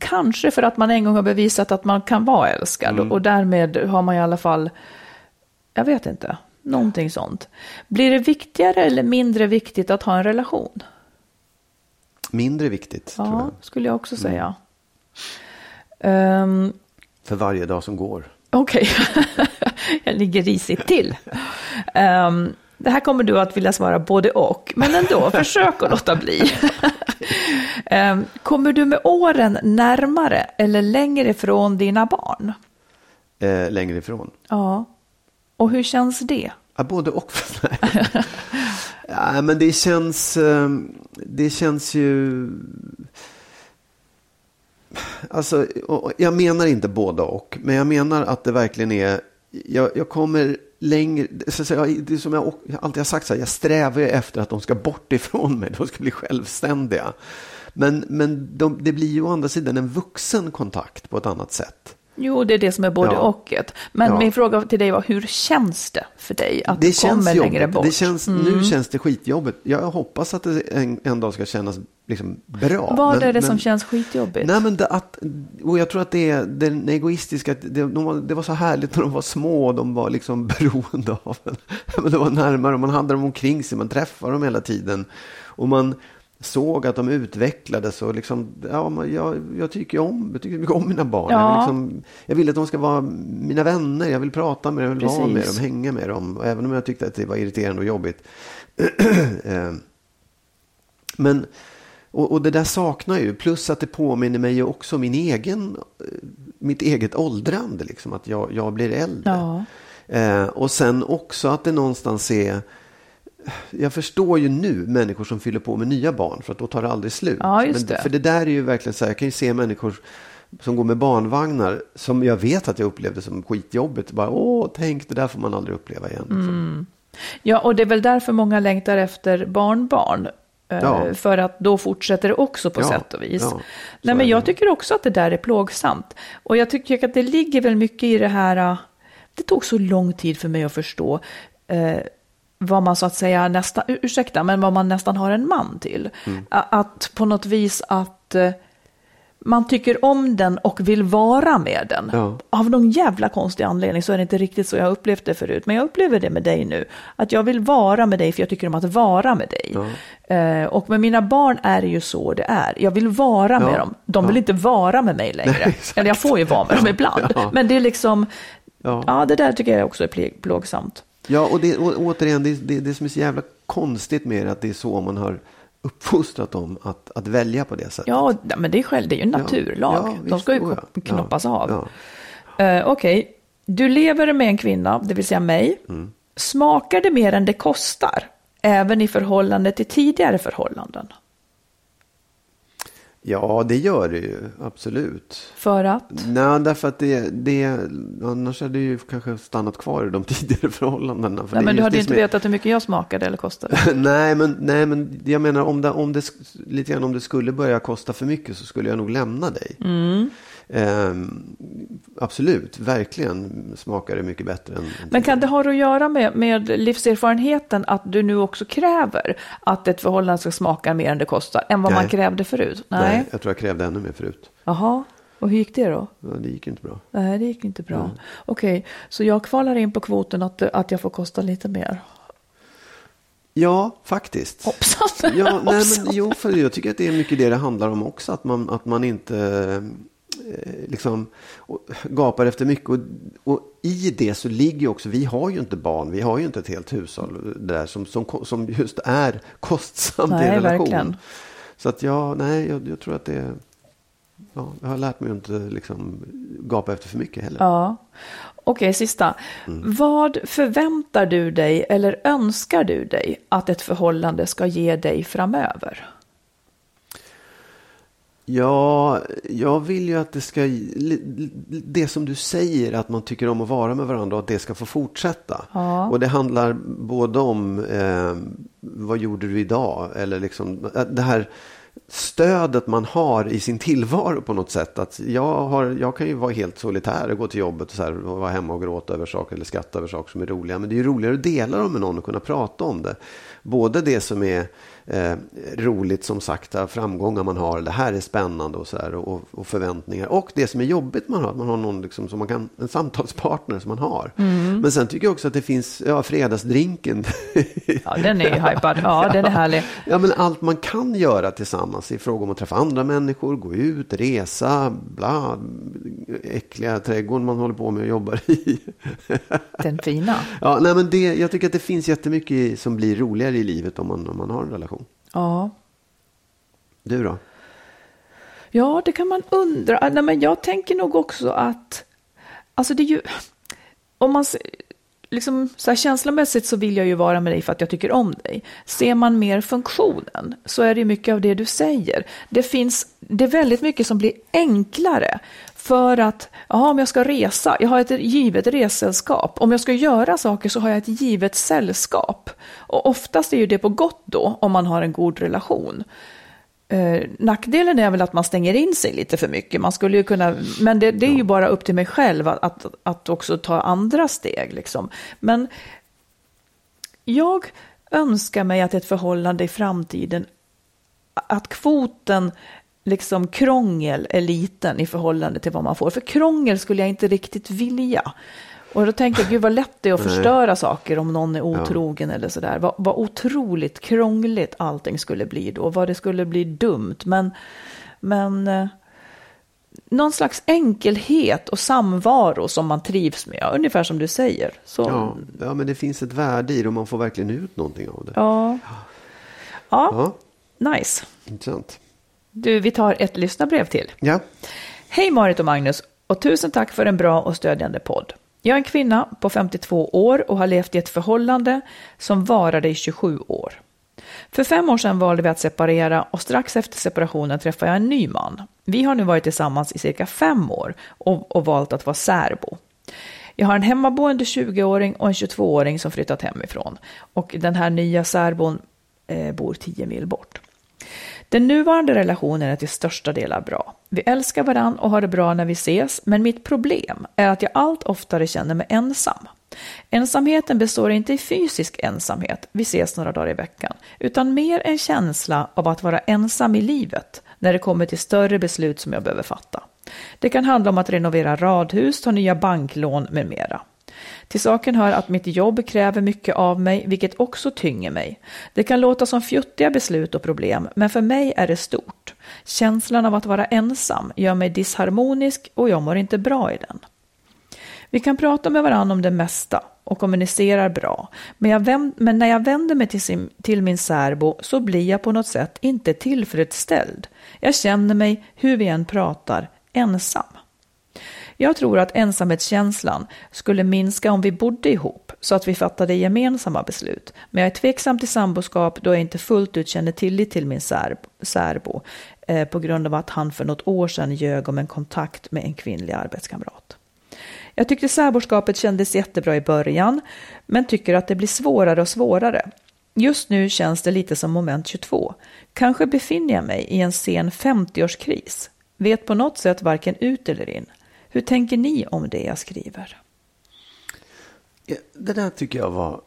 Kanske för att man en gång har bevisat att man kan vara älskad. Och därmed har man i alla fall, jag vet inte, någonting sånt. Blir det viktigare eller mindre viktigt att ha en relation? Mindre viktigt, tror Ja, jag. skulle jag också säga. Ehm, För varje dag som går. Okej, *laughs* jag ligger risigt till. Ehm, det här kommer du att vilja svara både och, men ändå, *laughs* försök att låta bli. *laughs* Ehm, kommer du med åren närmare eller längre ifrån dina barn? Eh, längre ifrån. Ja. Och hur känns det? Ja, både och. *laughs* Ja, men det känns, ehm, det känns ju... Alltså, jag menar inte både och, men jag menar att det verkligen är... Jag, jag kommer längre... Så att säga, det är som jag alltid har sagt, så här, jag strävar efter att de ska bort *laughs* ifrån mig, de ska bli självständiga. Men, men de, det blir ju å andra sidan en vuxen kontakt på ett annat sätt. Jo, det är det som är både Ja. och. Men Ja. min fråga till dig var, hur känns det för dig att det du känns kommer jobbigt. längre bort? Mm. Det känns, Nu känns det skitjobbigt. Jag hoppas att det en, en dag ska kännas liksom bra. Vad Men- är det som men- känns skitjobbigt? Nej, men det, att, och jag tror att det är den egoistiska, det, de var, det var så härligt när de var små och de var liksom *laughs* beroende av en. Men det var närmare och man hade dem omkring sig, man träffade dem hela tiden. Och man såg att de utvecklades och liksom, ja, jag, jag tycker om, jag tycker mycket om mina barn. Jag, Ja. vill liksom, jag vill att de ska vara mina vänner, jag vill prata med dem, jag vill vara med dem, hänga med dem. Och även om jag tyckte att det var irriterande och jobbigt. *clears throat* Eh, Men, och, och det där saknar jag ju. Plus att det påminner mig också min egen, eh, mitt eget åldrande. Liksom, att jag, jag blir äldre. Ja. Eh, och sen också att det någonstans är... Jag förstår ju nu människor som fyller på med nya barn. För att då tar det aldrig slut. Ja, just Men, det. För det där är ju verkligen så här. Jag kan ju se människor som går med barnvagnar. Som jag vet att jag upplevde som skitjobbigt. Bara, Åh, tänk det där får man aldrig uppleva igen. Mm. Liksom. Ja, och det är väl därför många längtar efter barnbarn. Eh, Ja. För att då fortsätter det också på Ja, sätt och vis. ja, Nej, men jag tycker också att det där är plågsamt. Och jag tycker att det ligger väl mycket i det här, eh, det tog så lång tid för mig att förstå eh, vad man så att säga nästan, ur- ursäkta, men vad man nästan har en man till. Mm. Att på något vis att eh, man tycker om den och vill vara med den. Ja. Av någon jävla konstig anledning så är det inte riktigt så jag upplevt det förut. Men jag upplever det med dig nu. Att jag vill vara med dig för jag tycker om att vara med dig. Eh, och med mina barn är det ju så det är. Jag vill vara med Ja. dem. De vill Ja. inte vara med mig längre. *laughs* Nej. Eller jag får ju vara med dem ibland. Ja. Men det är liksom, Ja. ja det där tycker jag också är plågsamt. Ja, och, det, och återigen, det, det, det som är så jävla konstigt med det, att det är så man har uppfostrat dem att, att välja på det sättet. Ja, men det är själv, det är ju en naturlag. Ja, De visst, ska ju ja. knoppas Ja, av. ja. Eh, Okej, du lever med en kvinna, det vill säga mig. Mm. Smakar det mer än det kostar? Även i förhållande till tidigare förhållanden? Ja, det gör det ju. Absolut. För att? Nej, därför att det, det, annars hade ju kanske stannat kvar i de *laughs* tidigare förhållandena. För Nej, men du hade ju inte är- vetat hur mycket jag smakade eller kostade. *laughs* nej, men, nej, men jag menar om det, om det, lite grann om det skulle börja kosta för mycket så skulle jag nog lämna dig. Mm. Ehm, absolut, verkligen smakar det mycket bättre än... Men kan det ha att göra med, med livserfarenheten att du nu också kräver att ett förhållande ska smaka mer än det kostar än vad Nej. man krävde förut? Nej. Nej, jag tror jag krävde ännu mer förut. Jaha, och hur gick det då? Ja, det gick inte bra. Nej, det gick inte bra. Okej, så jag kvalar in på kvoten att, att jag får kosta lite mer. Ja, faktiskt. Hoppsan! Ja, nej, *laughs* men, jo, för jag tycker att det är mycket det det handlar om också. Att man, att man inte liksom och, gapar efter mycket. Och, och i det så ligger ju också, vi har ju inte barn, vi har ju inte ett helt hushåll där som, som, som just är kostsamt i Nej, en relation. verkligen. Så att ja, nej, jag, jag tror att det är, ja, jag har lärt mig att inte liksom gapa efter för mycket heller. Ja. Okej, sista. Mm. Vad förväntar du dig eller önskar du dig att ett förhållande ska ge dig framöver? Ja, jag vill ju att det ska, det som du säger att man tycker om att vara med varandra och att det ska få fortsätta. Ja. Och det handlar både om eh, vad gjorde du idag? Eller liksom eh, det här stödet man har i sin tillvaro på något sätt. Att jag, har, jag kan ju vara helt solitär och gå till jobbet och, så här, och vara hemma och gråta över saker eller skratta över saker som är roliga. Men det är ju roligare att dela dem med någon och kunna prata om det. Både det som är eh, roligt som sagt, framgångar man har, det här är spännande och, så här, och, och förväntningar. Och det som är jobbigt man har, att man har någon liksom, som man kan, en samtalspartner som man har. Men sen tycker jag också att det finns ja, fredagsdrinken. *laughs* Ja, den är ju hypad. Ja, den är härlig. Ja, men allt man kan göra tillsammans i fråga om att träffa andra människor, gå ut, resa, bla, äckliga trädgården man håller på med och jobbar i. *laughs* Den fina. ja, nej, men det, jag tycker att det finns jättemycket som blir roligare i livet om man, om man har en relation. Ja. Du då? Ja, det kan man undra. Nej, men jag tänker nog också att, alltså det är ju, om man, liksom så här känslomässigt så vill jag ju vara med dig för att jag tycker om dig. Ser man mer funktionen så är det mycket av det du säger. Det finns, det är väldigt mycket som blir enklare för att, ja om jag ska resa, jag har ett givet ressällskap. Om jag ska göra saker så har jag ett givet sällskap. Och oftast är ju det på gott då, om man har en god relation. Eh, nackdelen är väl att man stänger in sig lite för mycket. Man skulle ju kunna, men det, det är ju bara upp till mig själv att, att, att också ta andra steg. Liksom. Men jag önskar mig att ett förhållande i framtiden, att kvoten liksom krångel är liten i förhållande till vad man får. För krångel skulle jag inte riktigt vilja. Och då tänker jag, gud vad lätt det är att *laughs* förstöra saker om någon är otrogen ja. eller sådär. Vad, vad otroligt krångligt allting skulle bli då, vad det skulle bli dumt. Men, men eh, någon slags enkelhet och samvaro som man trivs med, ungefär som du säger. Så... Ja, ja, men det finns ett värde i det och man får verkligen ut någonting av det. Ja, ja. ja. nice. Intressant. Du, vi tar ett lyssnarbrev till. Ja. Hej Marit och Magnus och tusen tack för en bra och stödjande podd. Jag är en kvinna på 52 år och har levt i ett förhållande som varade i 27 år. För fem år sedan valde vi att separera och strax efter separationen träffade jag en ny man. Vi har nu varit tillsammans i cirka fem år och, och valt att vara särbo. Jag har en hemmaboende 20-åring och en 22-åring som flyttat hemifrån. Och den här nya särbon eh, bor 10 mil bort. Den nuvarande relationen är till största delar bra. Vi älskar varandra och har det bra när vi ses, men mitt problem är att jag allt oftare känner mig ensam. Ensamheten består inte i fysisk ensamhet, vi ses några dagar i veckan, utan mer en känsla av att vara ensam i livet när det kommer till större beslut som jag behöver fatta. Det kan handla om att renovera radhus, ta nya banklån med mera. Till saken hör att mitt jobb kräver mycket av mig, vilket också tynger mig. Det kan låta som fjuttiga beslut och problem, men för mig är det stort. Känslan av att vara ensam gör mig disharmonisk och jag mår inte bra i den. Vi kan prata med varandra om det mesta och kommunicerar bra, men, vänd, men när jag vänder mig till, sin, till min särbo så blir jag på något sätt inte tillfredsställd. Jag känner mig, hur vi än pratar, ensam. Jag tror att ensamhetskänslan skulle minska om vi bodde ihop så att vi fattade gemensamma beslut. Men jag är tveksam till samboskap då jag inte fullt ut känner tillit till min särbo eh, på grund av att han för något år sedan ljög om en kontakt med en kvinnlig arbetskamrat. Jag tyckte särboskapet kändes jättebra i början, men tycker att det blir svårare och svårare. Just nu känns det lite som moment 22. Kanske befinner jag mig i en sen 50-årskris. Vet på något sätt varken ut eller in. Hur tänker ni om det jag skriver? Det där tycker jag var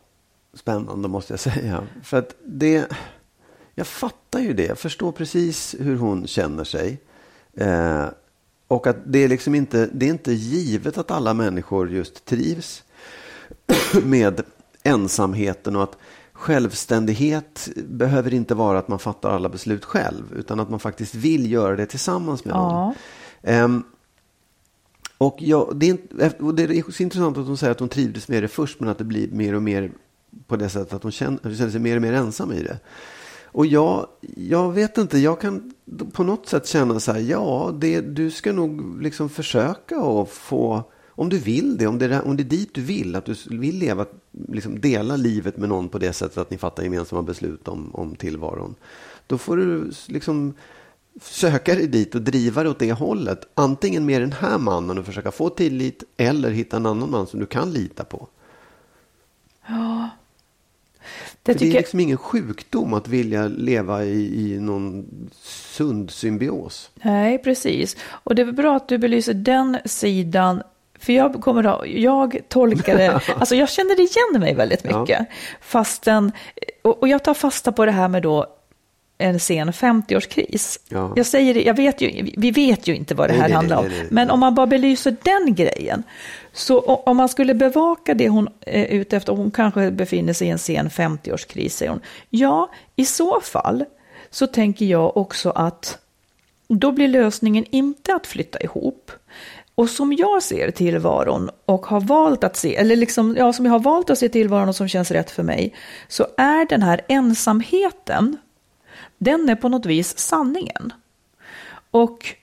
spännande måste jag säga. För att det, jag fattar ju det. Jag förstår precis hur hon känner sig. Eh, och att det är liksom inte, det är inte givet att alla människor just trivs *clears throat* med ensamheten och att självständighet behöver inte vara att man fattar alla beslut själv utan att man faktiskt vill göra det tillsammans med någon. Ja. Um, och, ja, det, är, och det är så intressant att hon säger att hon trivdes med det först men att det blir mer och mer på det sättet att hon känner, hon känner sig mer och mer ensam i det. Och jag, jag vet inte, jag kan på något sätt känna så här, ja, det, du ska nog liksom försöka att få, om du vill det, om det, är, om det är dit du vill, att du vill leva, liksom dela livet med någon på det sättet att ni fattar gemensamma beslut om, om tillvaron. Då får du liksom söka dig dit och driva dig åt det hållet. Antingen med den här mannen och försöka få tillit eller hitta en annan man som du kan lita på. Ja. Det, det är liksom ingen sjukdom att vilja leva i, i någon sund symbios. Nej, precis. Och det är bra att du belyser den sidan för jag, kommer att, jag tolkar det, *laughs* alltså jag känner igen mig väldigt mycket. Ja. Fastän, och, och jag tar fasta på det här med då en sen 50-årskris. Ja. Jag säger det, jag vet ju, vi vet ju inte vad det här nej, handlar om, nej, nej, men om man bara belyser den grejen, så om man skulle bevaka det hon är ute efter, hon kanske befinner sig i en sen 50-årskris, säger hon. Ja, i så fall så tänker jag också att då blir lösningen inte att flytta ihop. Och som jag ser tillvaron och har valt att se, eller liksom, ja, som jag har valt att se tillvaron och som känns rätt för mig, så är den här ensamheten den är på något vis sanningen. Och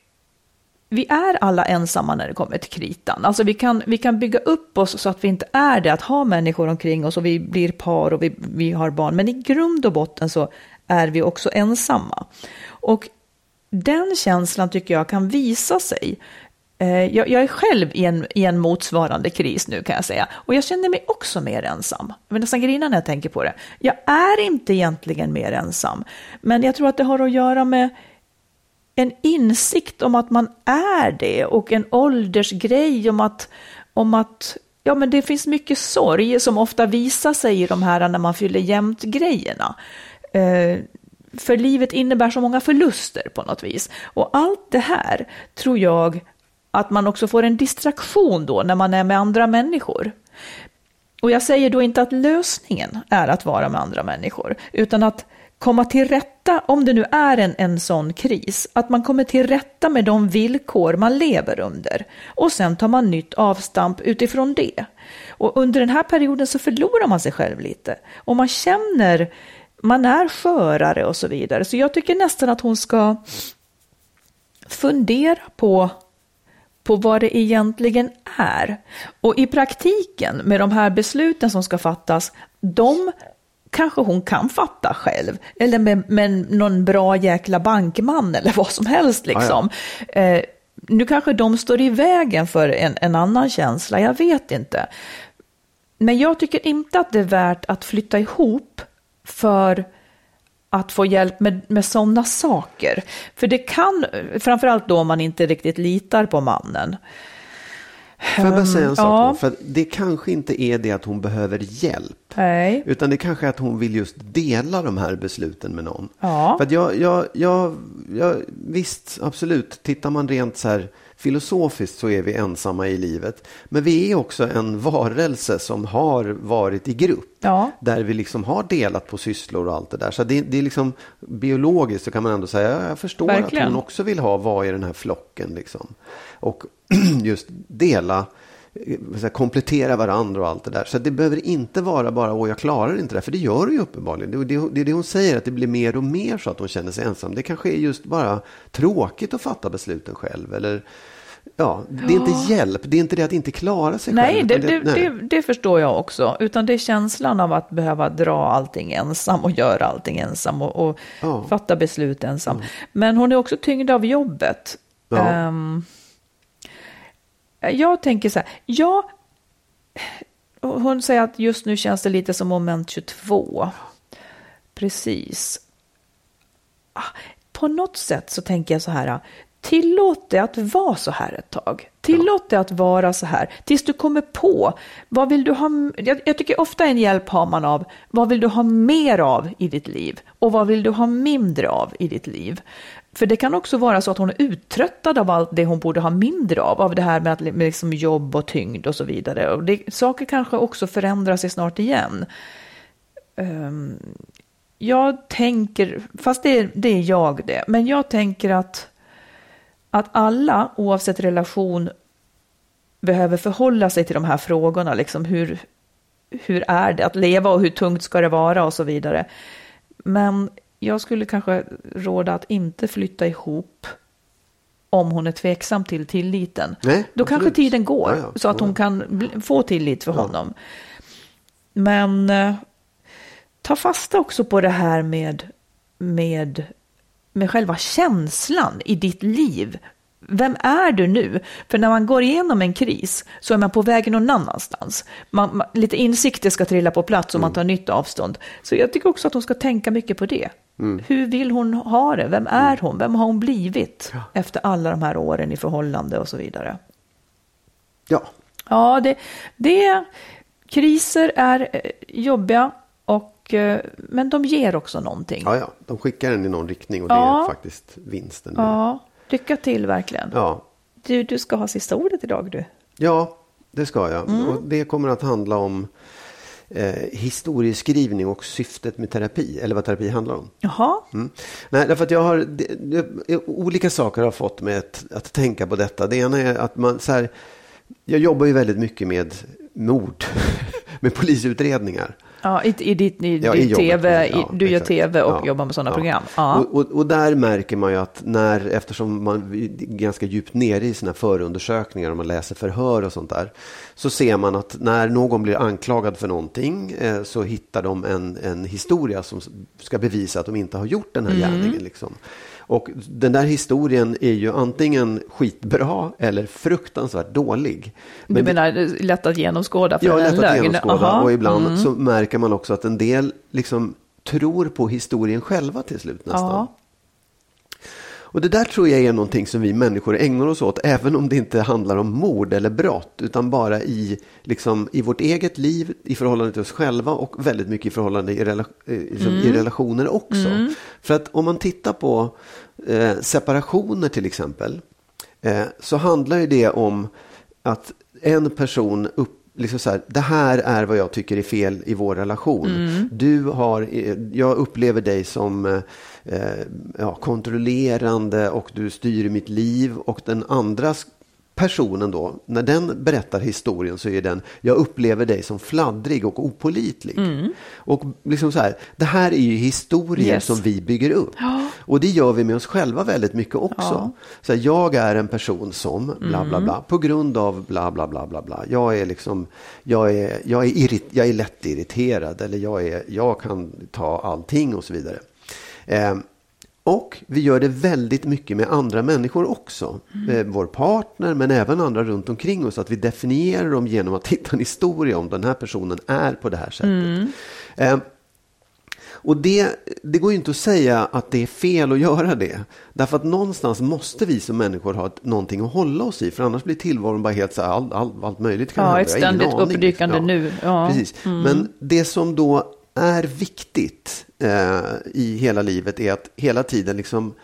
vi är alla ensamma när det kommer till kritan. Alltså vi kan, vi kan bygga upp oss så att vi inte är det, att ha människor omkring oss och vi blir par och vi, vi har barn. Men i grund och botten så är vi också ensamma. Och den känslan tycker jag kan visa sig Eh, jag, jag, är själv i en, i en motsvarande kris nu kan jag säga. Och jag känner mig också mer ensam. Jag vill nästan grina när jag tänker på det. Jag är inte egentligen mer ensam. Men jag tror att det har att göra med en insikt om att man är det och en åldersgrej om att, om att ja, men det finns mycket sorg som ofta visar sig i de här när man fyller jämnt-grejerna. Eh, för livet innebär så många förluster på något vis. Och allt det här tror jag att man också får en distraktion då när man är med andra människor. Och jag säger då inte att lösningen är att vara med andra människor, utan att komma till rätta, om det nu är en, en sån kris, att man kommer till rätta med de villkor man lever under. Och sen tar man nytt avstamp utifrån det. Och under den här perioden så förlorar man sig själv lite. Och man känner, man är skörare och så vidare. Så jag tycker nästan att hon ska fundera på på vad det egentligen är. Och i praktiken med de här besluten som ska fattas, de kanske hon kan fatta själv. Eller med, med någon bra jäkla bankman eller vad som helst liksom. Ah, ja. eh, nu kanske de står i vägen för en, en annan känsla, jag vet inte. Men jag tycker inte att det är värt att flytta ihop för att få hjälp med, med sådana saker. För det kan, framförallt då om man inte riktigt litar på mannen. Får jag bara säga en sak? Ja. För det kanske inte är det att hon behöver hjälp. Nej. Utan det kanske är att hon vill just dela de här besluten med någon. Ja. För jag, jag, jag, jag, visst, absolut, tittar man rent så här filosofiskt så är vi ensamma i livet. Men vi är också en varelse som har varit i grupp. Ja. Där vi liksom har delat på sysslor och allt det där. Så det, det är liksom biologiskt så kan man ändå säga, jag förstår Verkligen. att hon också vill ha vara i den här flocken. Liksom. Och *clears throat* just dela komplettera varandra och allt det där. Så det behöver inte vara bara, åh jag klarar inte det, för det gör du ju uppenbarligen. Det, det, det är det hon säger, att det blir mer och mer så att hon känner sig ensam. Det kanske är just bara tråkigt att fatta besluten själv. Eller, ja, det är ja. inte hjälp, det är inte det att inte klara sig nej, själv. Det, det, nej, det, det, förstår jag också. Utan det är känslan av att behöva dra allting ensam och göra allting ensam och, och ja. fatta beslut ensam. Mm. Men hon är också tyngd av jobbet. Ja. Um, jag tänker så här, ja, hon säger att just nu känns det lite som moment 22. Precis. Ah, på något sätt så tänker jag så här, tillåt det att vara så här ett tag. Tillåt det att vara så här tills du kommer på, vad vill du ha, jag, jag tycker ofta en hjälp har man av, vad vill du ha mer av i ditt liv och vad vill du ha mindre av i ditt liv. För det kan också vara så att hon är uttröttad av allt det hon borde ha mindre av, av det här med, att, med liksom jobb och tyngd och så vidare. Och det, saker kanske också förändrar sig snart igen. Um, jag tänker, fast det är, det är jag det, men jag tänker att, att alla, oavsett relation, behöver förhålla sig till de här frågorna. Liksom hur, hur är det att leva och hur tungt ska det vara och så vidare. Men jag skulle kanske råda att inte flytta ihop om hon är tveksam till tilliten. Nej, Då absolut. kanske tiden går ja, ja, så att hon kan få tillit för honom. Men eh, ta fasta också på det här med, med, med själva känslan i ditt liv vem är du nu? För när man går igenom en kris så är man på väg någon annanstans. Man, man, lite insikter ska trilla på plats och mm. man tar nytt avstånd. Så jag tycker också att hon ska tänka mycket på det. Mm. Hur vill hon ha det? Vem är hon? Vem har hon blivit ja. efter alla de här åren i förhållande och så vidare? Ja. Ja, det, det kriser är eh, jobbiga och eh, men de ger också någonting. Ja, ja, de skickar en i någon riktning och det är faktiskt vinsten. Ja, Lycka till verkligen. Ja. Du, du ska ha sista ordet idag du. Ja, det ska jag. Mm. Och det kommer att handla om eh, historieskrivning och syftet med terapi, eller vad terapi handlar om. Jaha. Mm. Nej, därför att jag har, det, det, olika saker har fått mig att, att tänka på detta. Det ena är att man, så här, jag jobbar ju väldigt mycket med mord, *laughs* med polisutredningar. Ja, i, i ditt i, ja, i tv, ja, du gör tv och ja, jobbar med sådana program. Och, och, och, där märker man ju att när, eftersom man är ganska djupt nere i sina förundersökningar och man läser förhör och sånt där, så ser man att när någon blir anklagad för någonting eh, så hittar de en, en historia som ska bevisa att de inte har gjort den här mm. gärningen. Liksom. Och den där historien är ju antingen skitbra eller fruktansvärt dålig. Men du menar det, lätt att genomskåda för ja, lätt att genomskåda. Aha. Och ibland mm. så märker man också att en del liksom tror på historien själva till slut nästan. Ja. Och det där tror jag är någonting som vi människor ägnar oss åt, även om det inte handlar om mord eller brott, utan bara i, liksom, i vårt eget liv, i förhållande till oss själva och väldigt mycket i förhållande i, rela, eh, liksom, i relationer också. För att om man tittar på eh, separationer till exempel, eh, så handlar ju det om att en person upp Liksom så här, det här är vad jag tycker är fel i vår relation. Du har, eh, jag upplever dig som eh, ja, kontrollerande och du styr mitt liv. Och den andra personen då, när den berättar historien så är den, jag upplever dig som fladdrig och opolitlig. Och liksom så här, det här är ju historier Yes. som vi bygger upp. Och det gör vi med oss själva väldigt mycket också. Ja. Så här, jag är en person som bla bla bla på grund av bla bla bla bla bla. Jag är liksom, jag är, jag är, irrit, jag är lätt irriterad eller jag, är, jag kan ta allting och så vidare. Eh, och vi gör det väldigt mycket med andra människor också. Eh, vår partner men även andra runt omkring oss. Att vi definierar dem genom att hitta en historia om den här personen är på det här sättet. Eh, och det, det går ju inte att säga att det är fel att göra det. Därför att någonstans måste vi som människor ha ett, någonting att hålla oss i. För annars blir tillvaron bara helt så här, all, all, allt möjligt kan Ja, hända. ett Jag har ingen ständigt uppdykande nu. Ja. Mm. Precis. Men det som då är viktigt eh, i hela livet är att hela tiden liksom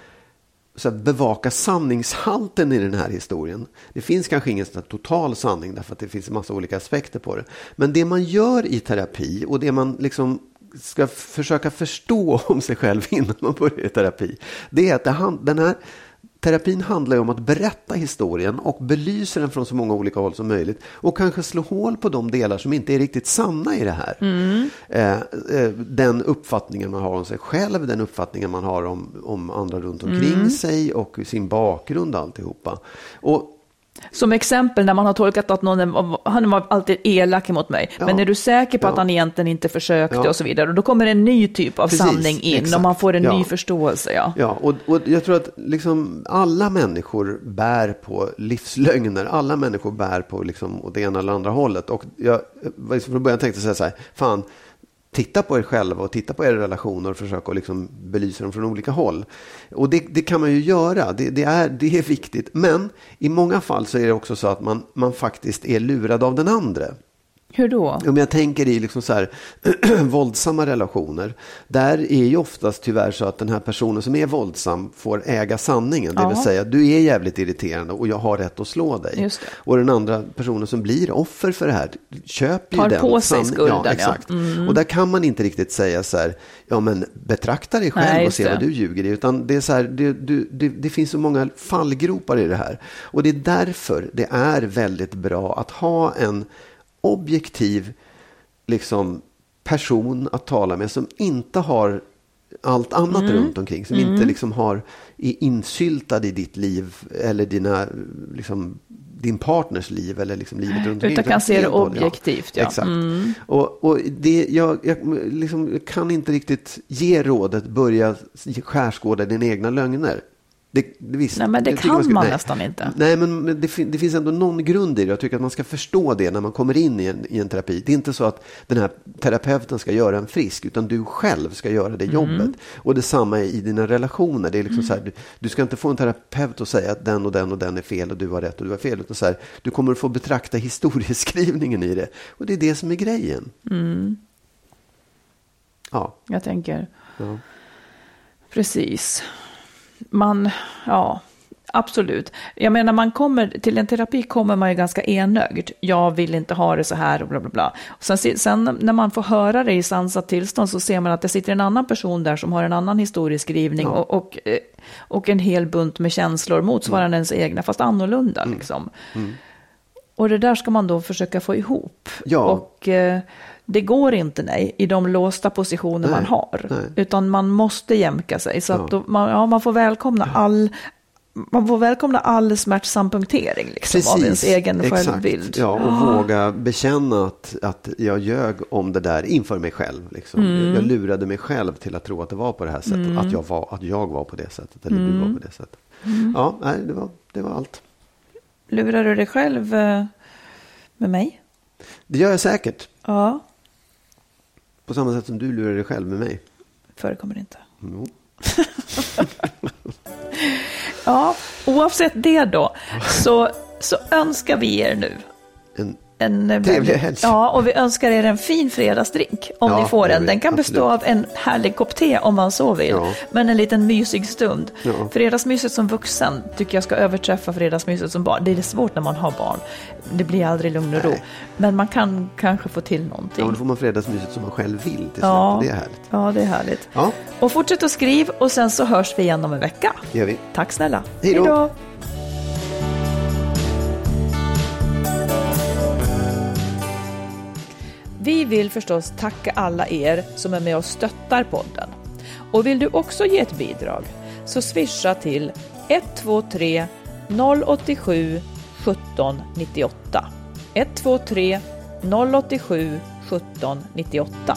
så här, bevaka sanningshalten i den här historien. Det finns kanske ingen sån här total sanning därför att det finns en massa olika aspekter på det. Men det man gör i terapi och det man liksom ska försöka förstå om sig själv *laughs* innan man börjar i terapi. Det är att det, den här terapin handlar ju om att berätta historien och belysa den från så många olika håll som möjligt. Och kanske slå hål på de delar som inte är riktigt sanna i det här. Eh, eh, den uppfattningen man har om sig själv, den uppfattningen man har om, om andra runt omkring sig och sin bakgrund alltihopa. Och Som exempel när man har tolkat att någon han var alltid elak mot mig, Ja. men är du säker på att Ja. han egentligen inte försökte Ja. och så vidare, och då kommer en ny typ av Precis, sanning in exakt. och man får en ny förståelse. Ja. Ja, och, och jag tror att liksom alla människor bär på livslögner. Alla människor bär på liksom åt det ena eller andra hållet. Och jag var från början tänkte säga så här, fan, titta på er själva och titta på era relationer och försöka att liksom belysa dem från olika håll. Och det, det kan man ju göra, det, det, är, det är viktigt. Men i många fall så är det också så att man, man faktiskt är lurad av den andra. Hur då? Om jag tänker i liksom så här, *clears throat* våldsamma relationer, där är ju oftast tyvärr så att den här personen som är våldsam får äga sanningen. Det vill Ja. säga, du är jävligt irriterande och jag har rätt att slå dig. Och den andra personen som blir offer för det här köper Tar ju den på sig skulden, Ja, ja. exakt. Och där kan man inte riktigt säga så här, ja men betrakta dig själv Nej, och se det. vad du ljuger i. Utan det är så här, det, du, det, det finns så många fallgropar i det här. Och det är därför det är väldigt bra att ha en objektiv liksom, person att tala med som inte har allt annat Mm. runt omkring. Som inte liksom har, är insyltad i ditt liv eller dina, liksom, din partners liv eller liksom livet runt omkring. Utan kan se det objektivt, ja. Exakt. Mm. Och, och det, jag, jag liksom, kan inte riktigt ge rådet börja skärskåda dina egna lögner. Det, det, visst, Nej, men det kan ska- man nej. nästan inte. Nej, men det, det finns ändå någon grund i det. Jag tycker att man ska förstå det när man kommer in i en, i en terapi. Det är inte så att den här terapeuten ska göra en frisk, utan du själv ska göra det Mm. jobbet. Och detsamma i dina relationer. Det är liksom så här, du, du ska inte få en terapeut att säga att den och den och den är fel och du har rätt och du har fel. Utan så här, du kommer att få betrakta historieskrivningen i det. Och det är det som är grejen. Mm. Ja. Jag tänker, ja. precis. Man, ja, absolut. Jag menar, man kommer, till en terapi kommer man ju ganska enögd. Jag vill inte ha det så här och bla bla bla. Och sen, sen när man får höra det i sansat tillstånd så ser man att det sitter en annan person där som har en annan historieskrivning Ja. och, och, eh, och en hel bunt med känslor motsvarande ens egna, fast annorlunda liksom. Och det där ska man då försöka få ihop. Ja. Och eh, det går inte, nej, i de låsta positioner Nej, man har. nej. Utan man måste jämka sig. Så Ja. att då, man, ja, man får välkomna all... Man får välkomna all smärtsam punktering liksom, av ens egen exakt. självbild. Ja, och våga bekänna att, att jag ljög om det där inför mig själv. Liksom. Mm. Jag lurade mig själv till att tro att det var på det här sättet. Att, jag var, att jag var på det sättet, eller du Mm. var på det sättet. Ja, nej, det var, det var allt. Lurar du dig själv eh, med mig? Det gör jag säkert. Ja, På samma sätt som du lurar dig själv med mig. förekommer inte. Jo. *laughs* Ja, oavsett det då, så, så önskar vi er nu En, en Trevlig helg. Ja, och vi önskar er en fin fredagsdrink om Ja, ni får en. Den kan vi, bestå av en härlig kopp te om man så vill. Ja. Men en liten mysig stund. Ja. Fredagsmyset som vuxen tycker jag ska överträffa fredagsmyset som barn. Det är svårt när man har barn. Det blir aldrig lugn och ro. Nej. Men man kan kanske få till någonting. ja, då får man fredagsmyset som man själv vill till slut. Ja. Det är härligt. Ja, det är härligt. Ja, Och fortsätt att skriv och sen så hörs vi igen om en vecka. det gör vi. Tack snälla. Hej då. Vi vill förstås tacka alla er som är med och stöttar podden. Och vill du också ge ett bidrag så swisha till 123 087 17 98. 123 087 17 98.